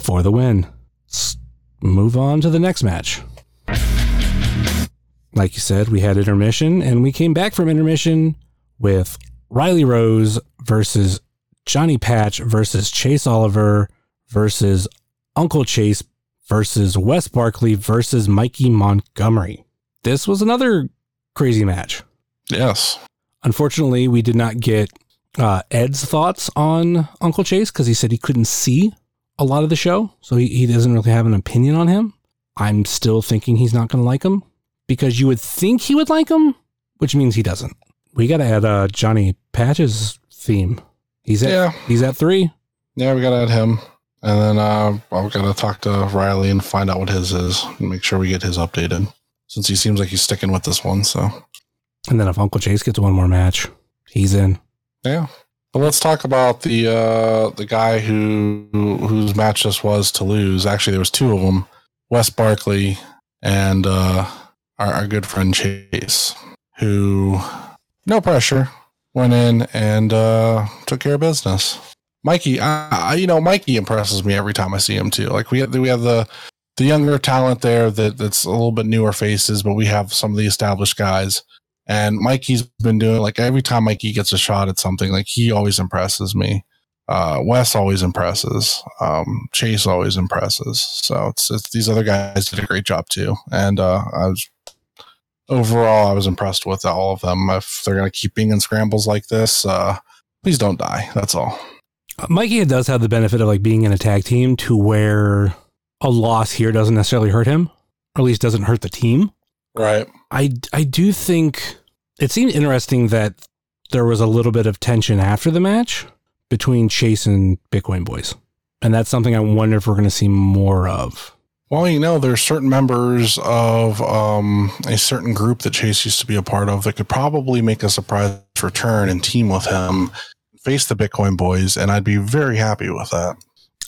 for the win. Let's move on to the next match. Like you said, we had intermission and we came back from intermission with Riley Rose versus Johnny Patch versus Chase Oliver versus Uncle Chase versus Wes Barkley versus Mikey Montgomery. This was another crazy match. Yes. Unfortunately, we did not get uh, Ed's thoughts on Uncle Chase because he said he couldn't see a lot of the show. So he, he doesn't really have an opinion on him. I'm still thinking he's not going to like him because you would think he would like him, which means he doesn't. We got to add uh, Johnny Patch's theme. He's at, Yeah. he's at three. Yeah, we gotta add him. And then uh, I've got to talk to Riley and find out what his is and make sure we get his updated since he seems like he's sticking with this one. So, And then if Uncle Chase gets one more match, he's in. yeah. But let's talk about the uh, the guy who whose match this was to lose. Actually, there was two of them: Wes Barkley and uh, our, our good friend Chase, who no pressure went in and uh, took care of business. Mikey, I, I- you know, Mikey impresses me every time I see him too. Like we have, we have the the younger talent there that that's a little bit newer faces, but we have some of the established guys. And Mikey's been doing like every time Mikey gets a shot at something, like he always impresses me. Uh, Wes always impresses. Um, Chase always impresses. So it's, it's these other guys did a great job too. And uh, I was overall I was impressed with all of them. If they're gonna keep being in scrambles like this, uh, please don't die. That's all. Mikey does have the benefit of like being in a tag team to where a loss here doesn't necessarily hurt him, or at least doesn't hurt the team. Right. I I do think it seemed interesting that there was a little bit of tension after the match between Chase and Bitcoin Boys. And that's something I wonder if we're going to see more of. Well, you know, there's certain members of um, a certain group that Chase used to be a part of that could probably make a surprise return and team with him, face the Bitcoin boys, and I'd be very happy with that.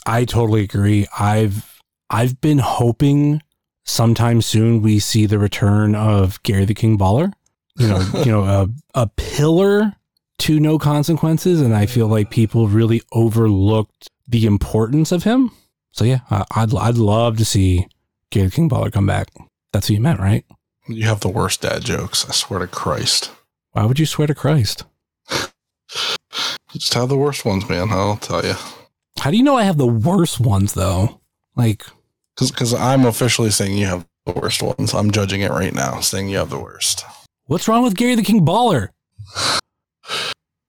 I totally agree. I've I've been hoping sometime soon we see the return of Gary the King Baller. You know, [laughs] you know, a, a pillar to no consequences, and I feel like people really overlooked the importance of him. So yeah, I- I'd I'd love to see Gary the King Baller come back. That's what you meant, right? You have the worst dad jokes. I swear to Christ. Why would you swear to Christ? [laughs] Just have the worst ones, man. I'll tell you. How do you know I have the worst ones though? Like, Because I'm officially saying you have the worst ones. I'm judging it right now, saying you have the worst. what's wrong with Gary the King Baller? [sighs]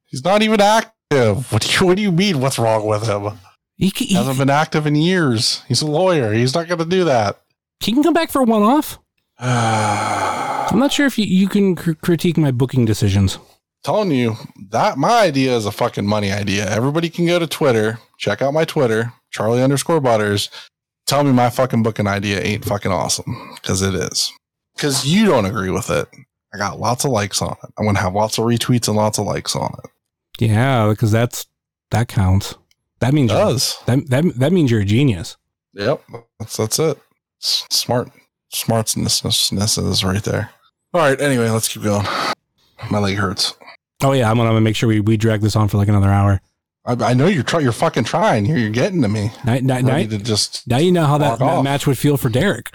He's not even active. What do you, what do you mean? What's wrong with him? He, can- He hasn't been active in years. He's a lawyer. He's not going to do that. he can come back for a one off. I'm [sighs] I'm not sure if you, you can cr- critique my booking decisions. Telling you that my idea is a fucking money idea. Everybody can go to Twitter, check out my Twitter, Charlie underscore Butters. Tell me my fucking booking idea ain't fucking awesome because it is. Because you don't agree with it. I got lots of likes on it. I'm gonna have lots of retweets and lots of likes on it. Yeah, because that's that counts. That means It does. that that that means you're a genius. Yep. That's that's it. Smart smartness is right there. All right. Anyway, let's keep going. My leg hurts. Oh yeah, I'm gonna, make sure we, we drag this on for like another hour. I, I know you're try, you're fucking trying. You're, you're getting to me. Now, now, I now, need to just now you know how that, match would feel for Derek.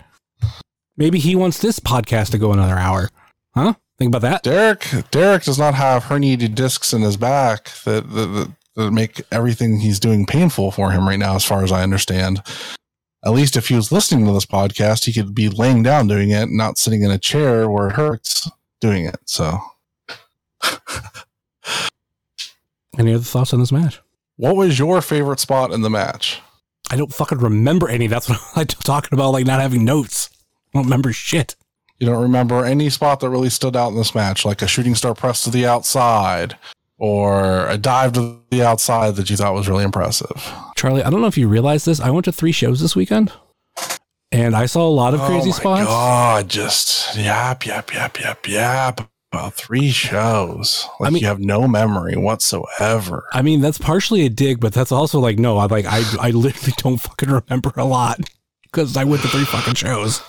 Maybe he wants this podcast to go another hour. Huh? Think about that. Derek Derek does not have herniated discs in his back that, that, that, that make everything he's doing painful for him right now, as far as I understand. At least if he was listening to this podcast, he could be laying down doing it, not sitting in a chair where it hurts doing it. So, [laughs] Any other thoughts on this match? what was your favorite spot in the match? I don't fucking remember any. That's what [laughs] I'm talking about, like not having notes. I don't remember shit. You don't remember any spot that really stood out in this match, like a shooting star press to the outside or a dive to the outside that you thought was really impressive. Charlie, I don't know if you realize this. I went to three shows this weekend, and I saw a lot of oh crazy oh my spots. God, just yap, yap, yap, yap, yap about three shows. Like I mean- you have no memory whatsoever. I mean, that's partially a dig, but that's also like, no, I like, I, [sighs] I literally don't fucking remember a lot because I went to three fucking shows,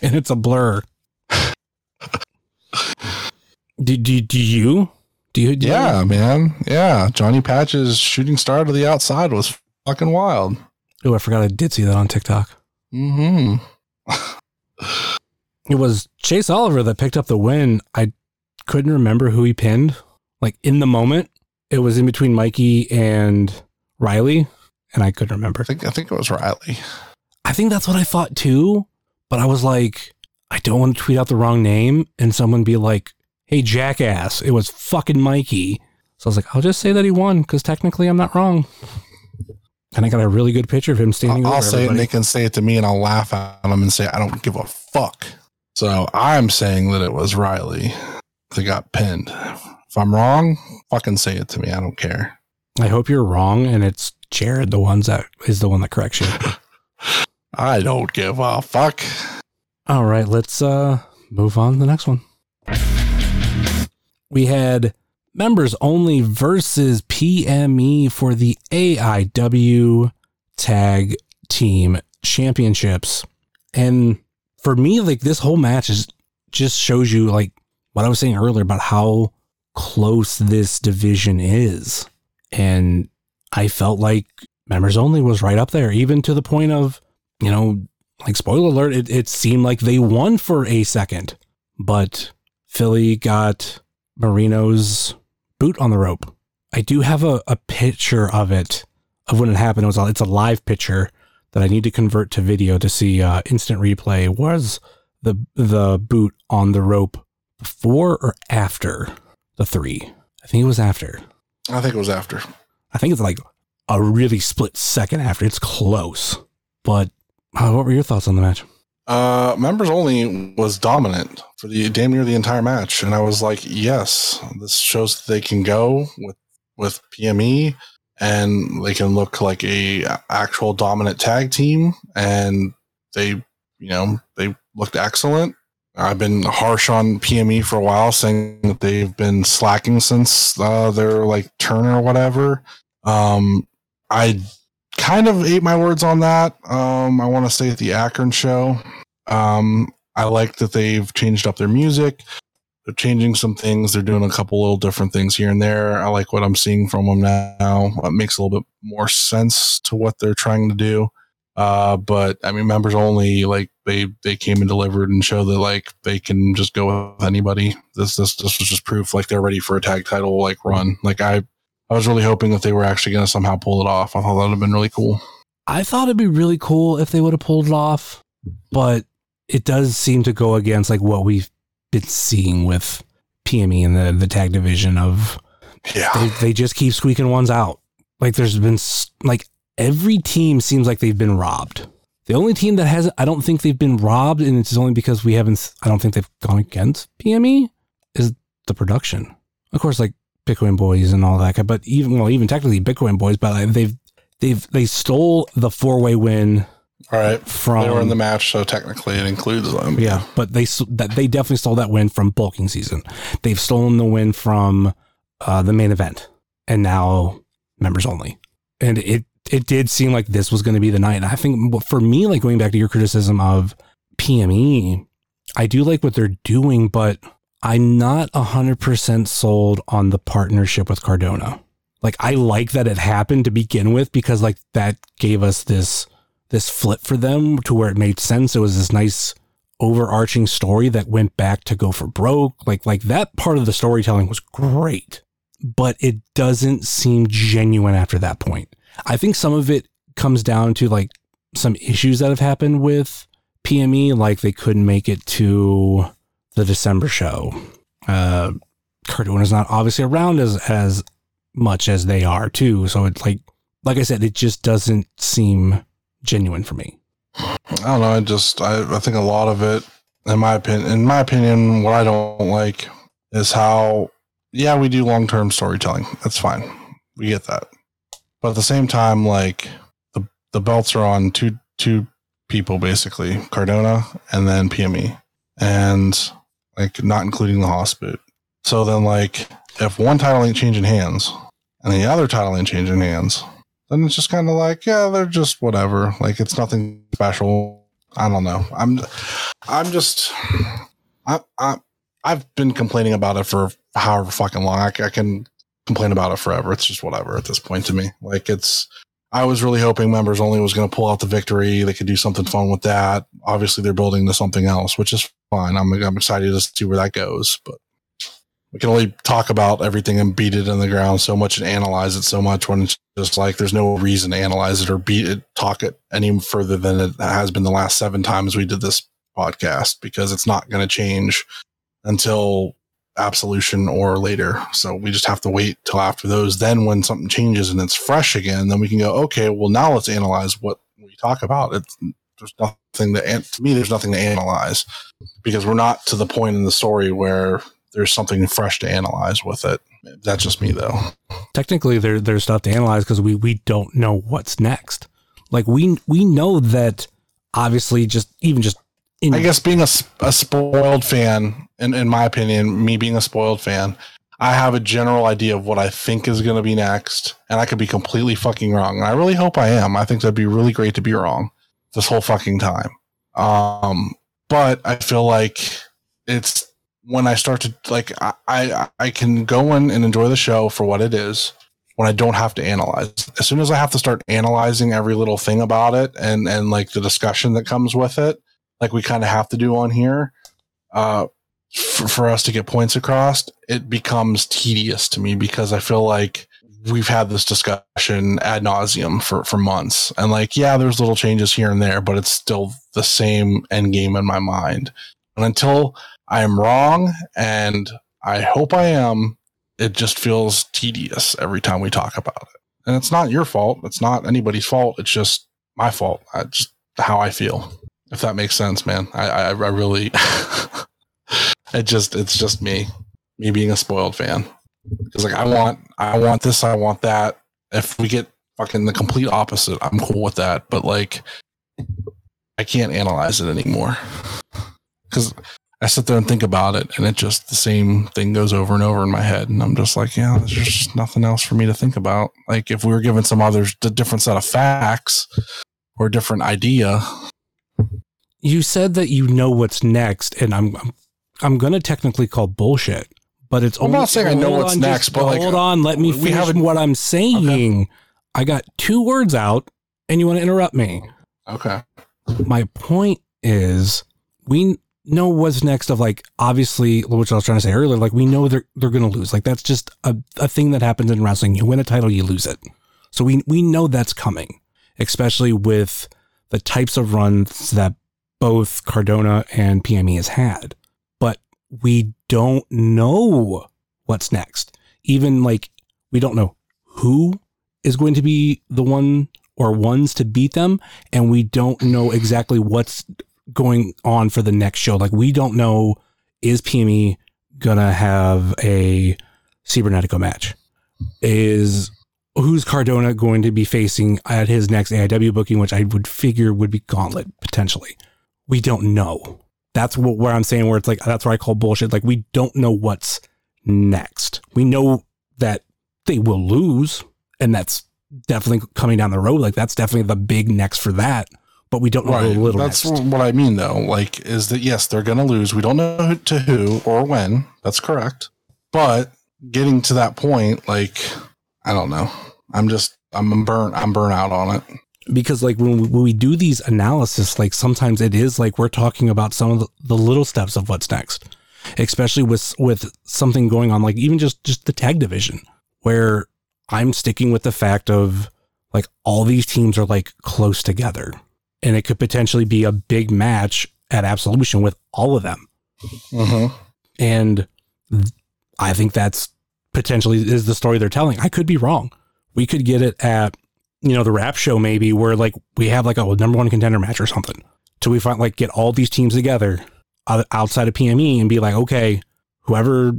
and it's a blur. [laughs] do, do, do you? Do you? Do you- yeah, man. Yeah. Johnny Patch's shooting star to the outside was fucking wild. Oh, I forgot I did see that on TikTok. hmm [laughs] It was Chase Oliver that picked up the win. I couldn't remember who he pinned. Like in the moment, it was in between Mikey and Riley, and I couldn't remember. I think I think it was Riley. I think that's what I thought too, but I was like, I don't want to tweet out the wrong name and someone be like, "Hey, jackass, it was fucking Mikey." So I was like, I'll just say that he won because technically I'm not wrong. And I got a really good picture of him standing. I'll, say it and they can say it to me and I'll laugh at them and say, I don't give a fuck. So I'm saying that it was Riley that got pinned. If I'm wrong, fucking say it to me. I don't care. I hope you're wrong, and it's Jared the ones that is the one that corrects you. [laughs] I don't give a fuck. All right, let's uh move on to the next one. We had members only versus PME for the AIW Tag Team Championships. And for me, like this whole match is just shows you like what I was saying earlier about how close this division is. And I felt like members only was right up there, even to the point of, you know, like spoiler alert, it, it seemed like they won for a second, but Philly got Marino's boot on the rope. I do have a, a picture of it of when it happened. It was it's a live picture that I need to convert to video to see uh, instant replay. Was the the boot on the rope before or after the three? I think it was after. I think it was after. I think it's like a really split second after. It's close, but Uh, what were your thoughts on the match? Uh, members only was dominant for the damn near the entire match, and I was like, yes, this shows that they can go with with PME, and they can look like a actual dominant tag team, and they, you know, they looked excellent. I've been harsh on PME for a while, saying that they've been slacking since uh, their like turn or whatever. Um, I kind of ate my words on that. Um, I want to stay at the Akron show. Um, I like that they've changed up their music. They're changing some things. They're doing a couple little different things here and there. I like what I'm seeing from them now. It makes a little bit more sense to what they're trying to do. Uh, but I mean, members only like they they came and delivered and show that like they can just go with anybody. This this this was just proof like they're ready for a tag title like run. Like I I was really hoping that they were actually going to somehow pull it off. I thought that would have been really cool. I thought it'd be really cool if they would have pulled it off, but it does seem to go against like what we've been seeing with PME and the the tag division of Yeah. they, they just keep squeaking ones out. Like there's been like every team seems like they've been robbed. The only team that hasn't, I don't think they've been robbed, and it's only because we haven't. I don't think they've gone against PME. Is the production, of course, like Bitcoin Boys and all that. But even well, even technically Bitcoin Boys, but like, they've they've they stole the four way win All right. from they were in the match, so technically it includes them. yeah, but they that they definitely stole that win from bulking season. They've stolen the win from uh, the main event, and now members only. And it it did seem like this was going to be the night. I think for me, like going back to your criticism of PME, I do like what they're doing, but I'm not hundred percent sold on the partnership with Cardona. Like I like that it happened to begin with because like that gave us this this flip for them to where it made sense. It was this nice overarching story that went back to go for broke. Like like that part of the storytelling was great, but it doesn't seem genuine after that point. I think some of it comes down to like some issues that have happened with PME, like they couldn't make it to the December show. Uh Cardona's not obviously around as as much as they are too. So it's like like I said, it just doesn't seem genuine for me. I don't know. I just I, I think a lot of it, in my opinion, in my opinion, what I don't like is how yeah we do long term storytelling. That's fine. We get that, but at the same time, like the the belts are on two two people basically, Cardona and then PME, and like not including the hospital. So then, like, if one title ain't changing hands and the other title ain't changing hands, then it's just kind of like, yeah, they're just whatever. Like it's nothing special. I don't know. I'm, I'm just, I, I, I've been complaining about it for however fucking long. I, I can complain about it forever. It's just whatever at this point to me. Like it's, I was really hoping members only was going to pull out the victory. They could do something fun with that. Obviously, they're building to something else, which is fine. I'm, I'm excited to see where that goes, but we can only talk about everything and beat it in the ground so much and analyze it so much when it's just like there's no reason to analyze it or beat it, talk it any further than it has been the last seven times we did this podcast because it's not going to change until absolution or later. So we just have to wait till after those. Then when something changes and it's fresh again, then we can go, okay, well now let's analyze what we talk about. It's there's nothing to, to me, there's nothing to analyze because we're not to the point in the story where there's something fresh to analyze with it. That's just me though. technically there there's stuff to analyze because we we don't know what's next. Like we we know that obviously just even just I guess being a, a spoiled fan, in, in my opinion, me being a spoiled fan, I have a general idea of what I think is going to be next, and I could be completely fucking wrong. And I really hope I am. I think that'd be really great to be wrong this whole fucking time. Um, but I feel like it's when I start to like I I, I can go in and enjoy the show for what it is when I don't have to analyze. As soon as I have to start analyzing every little thing about it and and like the discussion that comes with it, like we kind of have to do on here, uh, for, for us to get points across, it becomes tedious to me because I feel like we've had this discussion ad nauseum for, for months. And like, yeah, there's little changes here and there, but it's still the same end game in my mind. And until I am wrong, and I hope I am, it just feels tedious every time we talk about it. And it's not your fault. It's not anybody's fault. It's just my fault. I just how I feel. If that makes sense, man. I I, I really [laughs] it just it's just me. Me being a spoiled fan. Because like I want I want this, I want that. If we get fucking the complete opposite, I'm cool with that. But like I can't analyze it anymore. [laughs] Cause I sit there and think about it and it just the same thing goes over and over in my head. And I'm just like, yeah, there's just nothing else for me to think about. Like if we were given some other different set of facts or a different idea. You said that you know what's next, and I'm I'm, I'm gonna technically call bullshit. But it's I'm only, not saying I know what's on, next, just but, like, hold on, let me finish what I'm saying. I got two words out, and you want to interrupt me. Okay. my point is we know what's next of like obviously which I was trying to say earlier like we know they're they're gonna lose like that's just a, a thing that happens in wrestling you win a title you lose it so we we know that's coming especially with the types of runs that both Cardona and PME has had but we don't know what's next even like we don't know who is going to be the one or ones to beat them and we don't know exactly what's going on for the next show. Like we don't know is PME gonna have a cibernetico match? Is who's Cardona going to be facing at his next AIW booking, which I would figure would be Gauntlet potentially. We don't know. That's what where I'm saying where it's like that's where I call bullshit. Like we don't know what's next. We know that they will lose, and that's definitely coming down the road. Like that's definitely the big next for that. But we don't know Right. the little That's next. what I mean though. Like is that yes, they're gonna lose. We don't know who- to who or when. That's correct. But getting to that point, like I don't know. I'm just I'm burnt I'm burnt out on it. Because like when we, when we do these analysis like sometimes it is like we're talking about some of the, the little steps of what's next especially with with something going on like even just just the tag division where i'm sticking with the fact of like all these teams are like close together and it could potentially be a big match at absolution with all of them Mm-hmm. and I think that's potentially is the story they're telling. I could be wrong. We could get it at, you know, the rap show maybe where like we have like a number one contender match or something. Till we find like get all these teams together outside of PME and be like, okay, whoever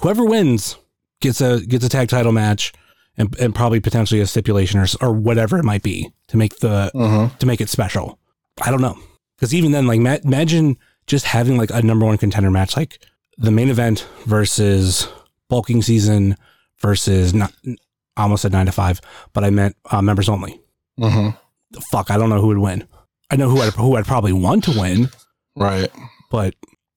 whoever wins gets a gets a tag title match and, and probably potentially a stipulation or or whatever it might be to make the Mm-hmm. to make it special. I don't know. Because even then, like, ma- imagine just having like a number one contender match, like the main event versus bulking season versus not I almost said nine to five, but I meant uh, members only. Mm-hmm. Fuck, I don't know who would win. I know who I'd, who I'd probably want to win, Right. but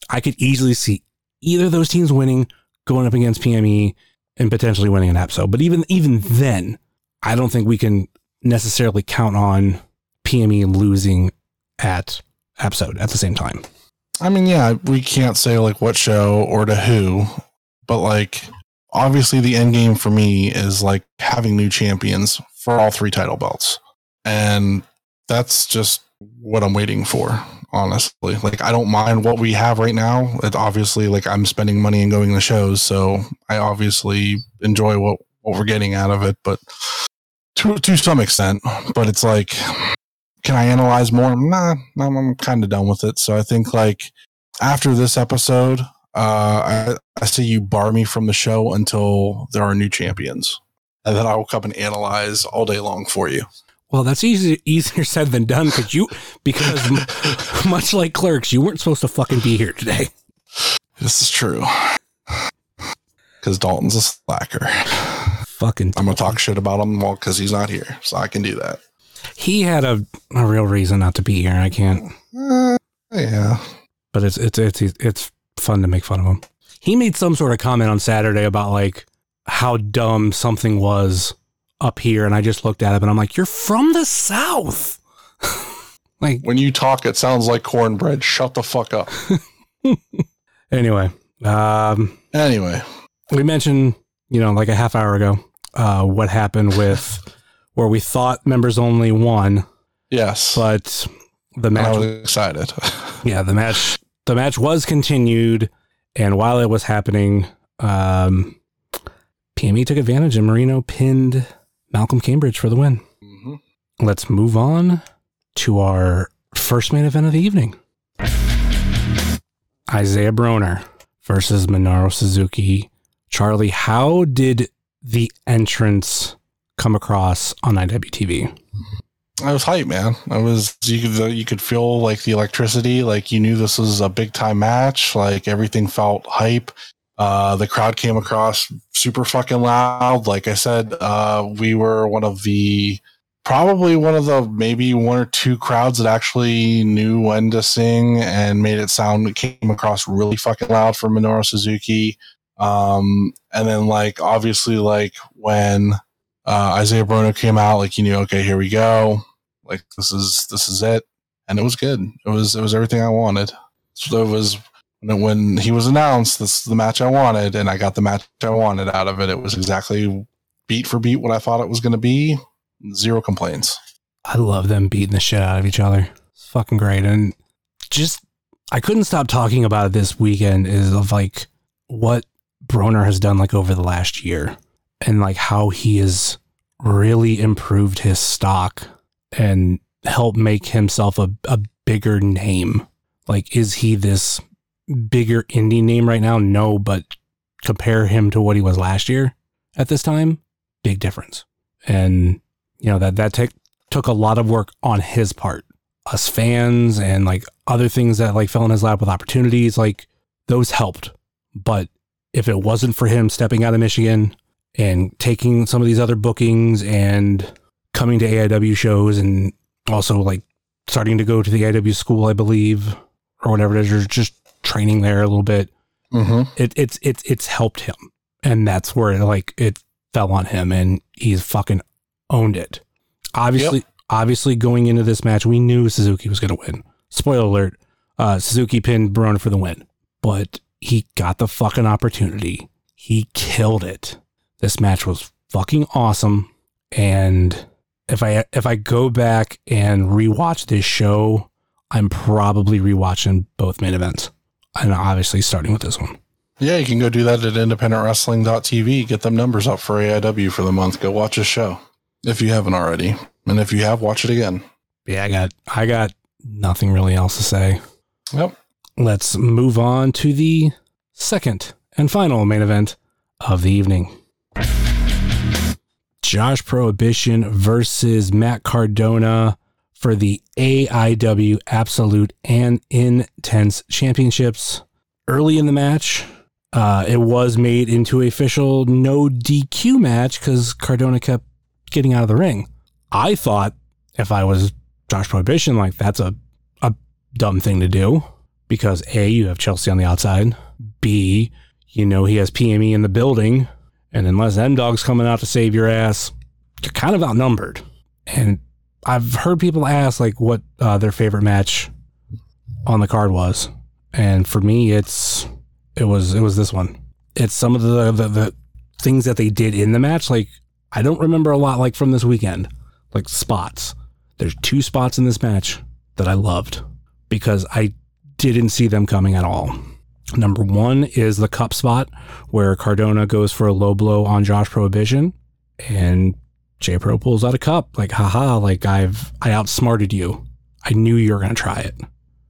I could easily see either of those teams winning, going up against PME, and potentially winning an episode. But even even then, I don't think we can necessarily count on PME losing at episode at the same time. I mean, yeah, we can't say like what show or to who, but like obviously the end game for me is like having new champions for all three title belts. And that's just what I'm waiting for, honestly. Like I don't mind what we have right now. It obviously like I'm spending money and going to shows, so I obviously enjoy what what we're getting out of it, but to to some extent, but it's like can I analyze more? Nah, I'm, I'm kind of done with it. So I think like after this episode, uh, I, I say you bar me from the show until there are new champions, and then I will come and analyze all day long for you. Well, that's easy, easier [laughs] said than done because you because m- [laughs] much like clerks, you weren't supposed to fucking be here today. This is true. Because Dalton's a slacker. Fucking, I'm gonna talk shit about him well because he's not here, so I can do that. he had a, a real reason not to be here. I can't, Uh, yeah, but it's it's it's it's fun to make fun of him. He made some sort of comment on Saturday about like how dumb something was up here, and I just looked at him and I'm like, "You're from the South." [laughs] like when you talk, it sounds like cornbread. Shut the fuck up. [laughs] anyway, um, Anyway, we mentioned, you know, like a half hour ago, uh, what happened with [laughs] where we thought members only won, yes, but the and I match, was excited. yeah, the match, the match was continued, and while it was happening, um, PME took advantage, and Marino pinned Malcolm Cambridge for the win. Mhm. Let's move on to our first main event of the evening. Isaiah Broner versus Minoru Suzuki. Charlie, how did the entrance come across on IWTV? I was hype, man. I was you could you could feel like the electricity, like you knew this was a big time match. Like everything felt hype. Uh, the crowd came across super fucking loud. Like I said, uh, we were one of the probably one of the maybe one or two crowds that actually knew when to sing and made it sound came across really fucking loud for Minoru Suzuki. Um, and then like obviously like when uh, Isaiah Broner came out, like you knew, okay, here we go. Like this is this is it, and it was good. It was it was everything I wanted. So it was when he was announced, this is the match I wanted, and I got the match I wanted out of it. It was exactly beat for beat what I thought it was going to be. Zero complaints. I love them beating the shit out of each other. It's fucking great. And just, I couldn't stop talking about it this weekend is of like what Broner has done like over the last year and like how he has really improved his stock and helped make himself a, a bigger name. Like, is he this bigger indie name right now? No, but compare him to what he was last year at this time, big difference. And you know that that take, took a lot of work on his part. Us fans and like other things that like fell in his lap with opportunities, like those helped. But if it wasn't for him stepping out of Michigan and taking some of these other bookings and coming to AIW shows and also like starting to go to the AIW school, I believe, or whatever it is, or just training there a little bit. Mm-hmm. It, it's it's it's helped him, and that's where it, like it fell on him, and he's fucking owned it. Obviously, Yep. obviously, going into this match, we knew Suzuki was going to win. Spoiler alert: uh, Suzuki pinned Broner for the win, but he got the fucking opportunity. He killed it. This match was fucking awesome, and if I if I go back and rewatch this show, I'm probably rewatching both main events, and obviously starting with this one. Yeah, you can go do that at independentwrestling.tv. Get them numbers up for AIW for the month. Go watch a show if you haven't already. And if you have, watch it again. Yeah, I got I got nothing really else to say. Yep. Let's move on to the second and final main event of the evening. Josh Prohibition versus Matt Cardona for the AIW Absolute and Intense Championships. Early in the match, uh, it was made into official no DQ match because Cardona kept getting out of the ring. I thought if I was Josh Prohibition, like that's a, a dumb thing to do because A, you have Chelsea on the outside. B, you know he has PME in the building. And unless M Dog's coming out to save your ass, you're kind of outnumbered. And I've heard people ask like what uh, their favorite match on the card was. And for me, it's it was it was this one. It's some of the the, the things that they did in the match. Like I don't remember a lot like from this weekend, like spots. There's two spots in this match that I loved because I didn't see them coming at all. Number one is the cup spot where Cardona goes for a low blow on Josh Prohibition and J Pro pulls out a cup. Like, haha, like I've I outsmarted you. I knew you were gonna try it.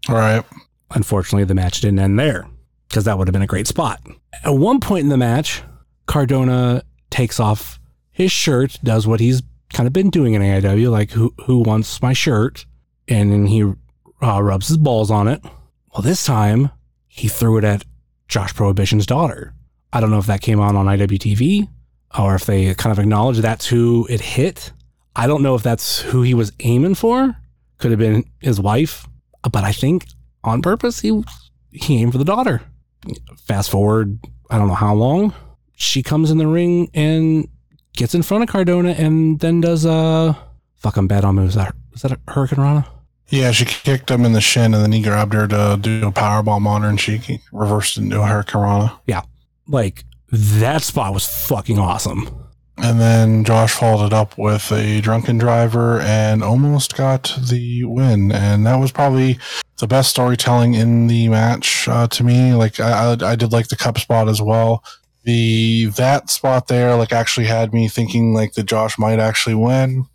All right. Unfortunately, the match didn't end there because that would have been a great spot. At one point in the match, Cardona takes off his shirt, does what he's kind of been doing in AIW, like who who wants my shirt, and then he uh, rubs his balls on it. Well, this time he threw it at Josh Prohibition's daughter. I don't know if that came on on IWTV or if they kind of acknowledged that's who it hit. I don't know if that's who he was aiming for. Could have been his wife, but I think on purpose he he aimed for the daughter. Fast forward, I don't know how long. She comes in the ring and gets in front of Cardona and then does a fuck. I'm bad on moves. Is that is that a Hurricane Rana? Yeah, she kicked him in the shin and then he grabbed her to do a power bomb on her and she reversed into a Yeah, Like that spot was fucking awesome. And then Josh followed it up with a drunken driver and almost got the win. And that was probably the best storytelling in the match uh, to me. Like I, I, I did like the cup spot as well. The that spot there like actually had me thinking like that Josh might actually win.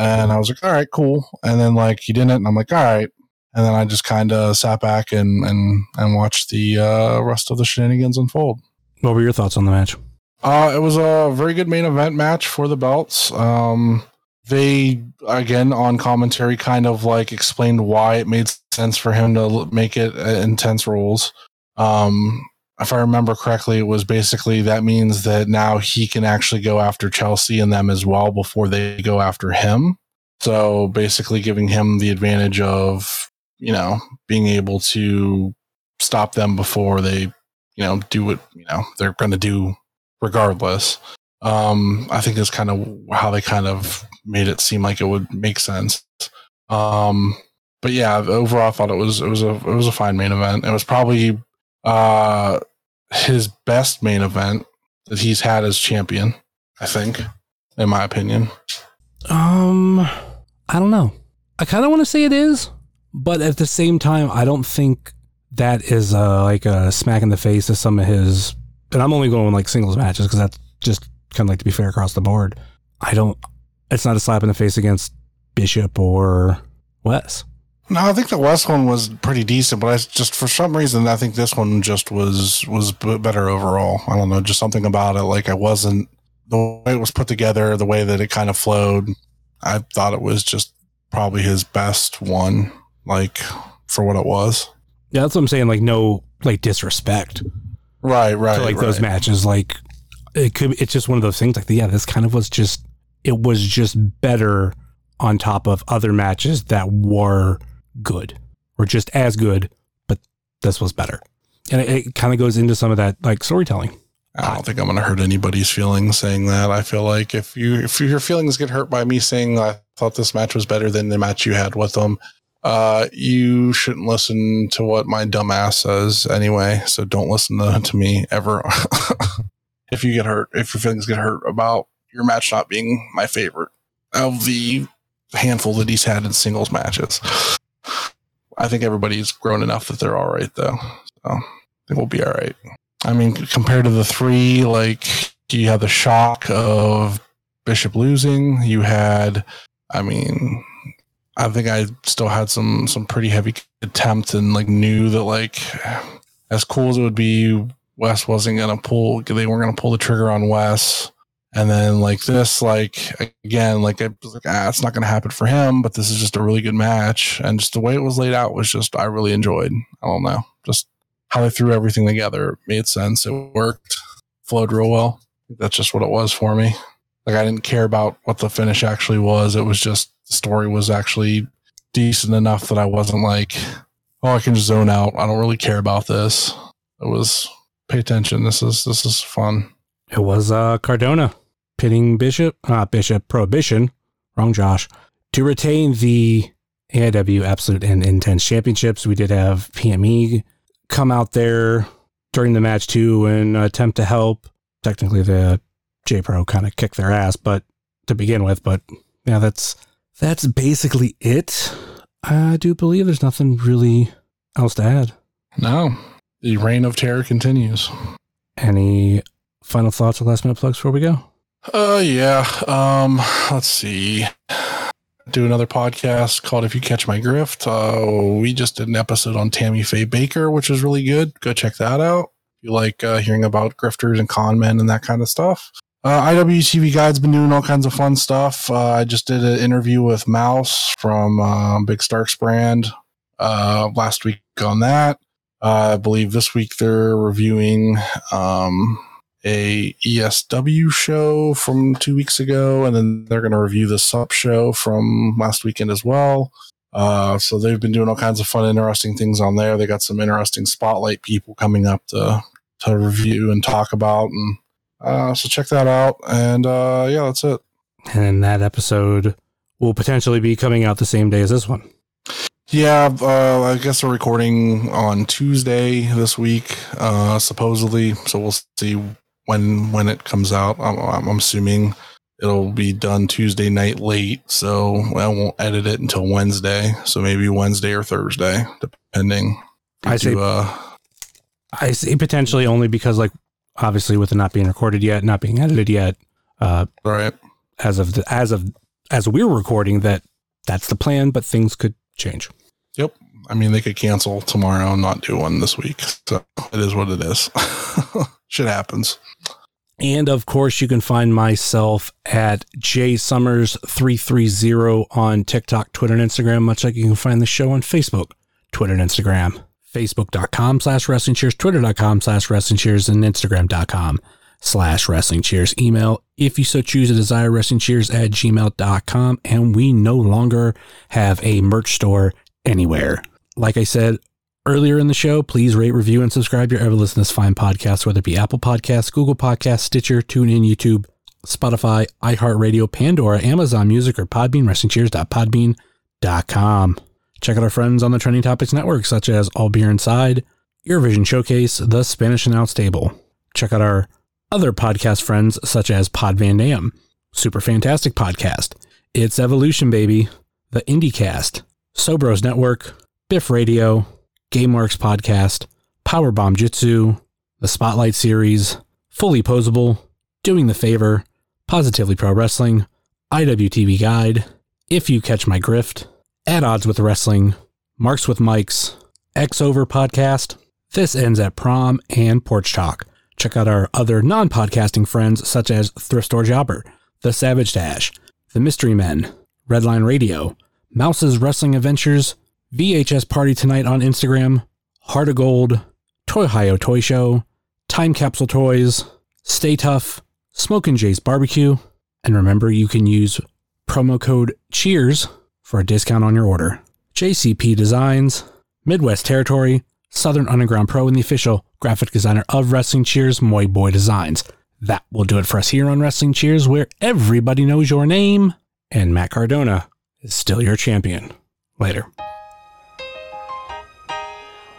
And I was like, all right, cool. And then like he didn't, and I'm like, all right. and then I just kind of sat back and and and watched the uh, rest of the shenanigans unfold. What were your thoughts on the match? Uh, it was a very good main event match for the belts. Um, they again on commentary kind of like explained why it made sense for him to make it uh, intense roles. Um, if I remember correctly, it was basically that means that now he can actually go after Chelsea and them as well before they go after him. So basically giving him the advantage of, you know, being able to stop them before they, you know, do what, you know, they're going to do regardless. Um, I think is kind of how they kind of made it seem like it would make sense. Um, but yeah, overall, I thought it was it was a it was a fine main event. It was probably uh his best main event that he's had as champion. I think, in my opinion. Um, I don't know. I kind of want to say it is, but at the same time, I don't think that is uh, like a smack in the face to some of his. And I'm only going like singles matches because that's just kind of like to be fair across the board. I don't. It's not a slap in the face against Bishop or Wes. No, I think the Wes one was pretty decent, but I just for some reason I think this one just was was better overall. I don't know, just something about it. Like I wasn't the way it was put together, the way that it kind of flowed. I thought it was just probably his best one, like for what it was. Yeah, that's what I'm saying. Like no like disrespect Right, right. to like those matches. Like it could. It's just one of those things. Like yeah, this kind of was just. It was just better on top of other matches that were good or just as good, but this was better. And it, it kind of goes into some of that like storytelling. I don't think I'm going to hurt anybody's feelings saying that. I feel like if you if your feelings get hurt by me saying I thought this match was better than the match you had with them, uh, you shouldn't listen to what my dumbass says anyway. So don't listen to, to me ever. [laughs] if you get hurt, if your feelings get hurt about your match not being my favorite of the handful that he's had in singles matches, I think everybody's grown enough that they're all right though. So I think we'll be all right. I mean, compared to the three, like you had the shock of Bishop losing. You had, I mean, I think I still had some some pretty heavy attempt and like knew that like as cool as it would be, Wes wasn't gonna pull. They weren't gonna pull the trigger on Wes. And then like this, like again, like I was like, ah, it's not gonna happen for him. But this is just a really good match, and just the way it was laid out was just I really enjoyed. I don't know, just how they threw everything together made sense. It worked, flowed real well. That's just what it was for me. Like I didn't care about what the finish actually was. It was just the story was actually decent enough that I wasn't like, oh, I can just zone out. I don't really care about this. It was pay attention. This is this is fun. It was uh, Cardona pitting Bishop, not Bishop, Prohibition, wrong Josh, to retain the AIW Absolute and Intense Championships. We did have PME come out there during the match too and attempt to help. Technically, the J Pro kind of kicked their ass, but to begin with, but yeah, that's that's basically it. I do believe there's nothing really else to add. No, the reign of terror continues. Any final thoughts or last minute plugs before we go? Uh, yeah. Um, let's see. Do another podcast called "If You Catch My Grift." Uh, we just did an episode on Tammy Faye Bakker, which is really good. Go check that out. If you like uh, hearing about grifters and con men and that kind of stuff. Uh, IWTV Guide's been doing all kinds of fun stuff. Uh, I just did an interview with Mouse from uh, Big Starks brand uh, last week on that. Uh, I believe this week they're reviewing um, a ESW show from two weeks ago, and then they're going to review the Sup show from last weekend as well. Uh, so they've been doing all kinds of fun, interesting things on there. They got some interesting spotlight people coming up to to review and talk about, and uh, so check that out. And uh, yeah, that's it. And that episode will potentially be coming out the same day as this one. Yeah, uh, I guess we're recording on Tuesday this week, uh, supposedly. So we'll see when when it comes out. I'm, I'm assuming it'll be done Tuesday night late, so I won't edit it until Wednesday. So maybe Wednesday or Thursday, depending. I say- uh, I say potentially only because, like, obviously with it not being recorded yet, not being edited yet, uh, right. as of the, as of as we're recording, that that's the plan, but things could change. Yep. I mean, they could cancel tomorrow and not do one this week. So it is what it is. [laughs] Shit happens. And of course, you can find myself at jsummers330 on TikTok, Twitter, and Instagram, much like you can find the show on Facebook, Twitter, and Instagram. Facebook.com slash wrestling cheers, Twitter.com slash wrestling cheers, and Instagram.com slash wrestling cheers. Email, if you so choose, a desire wrestling cheers at gmail.com. And we no longer have a merch store anywhere. Like I said earlier in the show, please rate, review, and subscribe your ever fine podcast, whether it be Apple Podcasts, Google Podcasts, Stitcher, TuneIn, YouTube, Spotify, iHeartRadio, Pandora, Amazon Music, or Podbean, WrestlingCheers.podbean.com. Check out our friends on the Trending Topics Network, such as All Beer Inside, Eurovision Showcase, The Spanish Announce Table. Check out our other podcast friends, such as Pod Van Dam, Super Fantastic Podcast, It's Evolution Baby, The IndieCast, Sobros Network, Biff Radio, Game Marks Podcast, Power Bomb Jitsu, The Spotlight Series, Fully Posable, Doing the Favor, Positively Pro Wrestling, IWTV Guide, If You Catch My Grift, At Odds with Wrestling, Marks with Mikes, X Over Podcast, This Ends at Prom, and Porch Talk. Check out our other non podcasting friends such as Thrift Store Jobber, The Savage Dash, The Mystery Men, Redline Radio, Mouse's Wrestling Adventures, VHS Party Tonight on Instagram, Heart of Gold, Toy Hio Toy Show, Time Capsule Toys, Stay Tough, Smokin' Jay's Barbecue, and remember you can use promo code CHEERS for a discount on your order. JCP Designs, Midwest Territory, Southern Underground Pro, and the official graphic designer of Wrestling Cheers, Moy Boy Designs. That will do it for us here on Wrestling Cheers, where everybody knows your name, and Matt Cardona is still your champion. Later.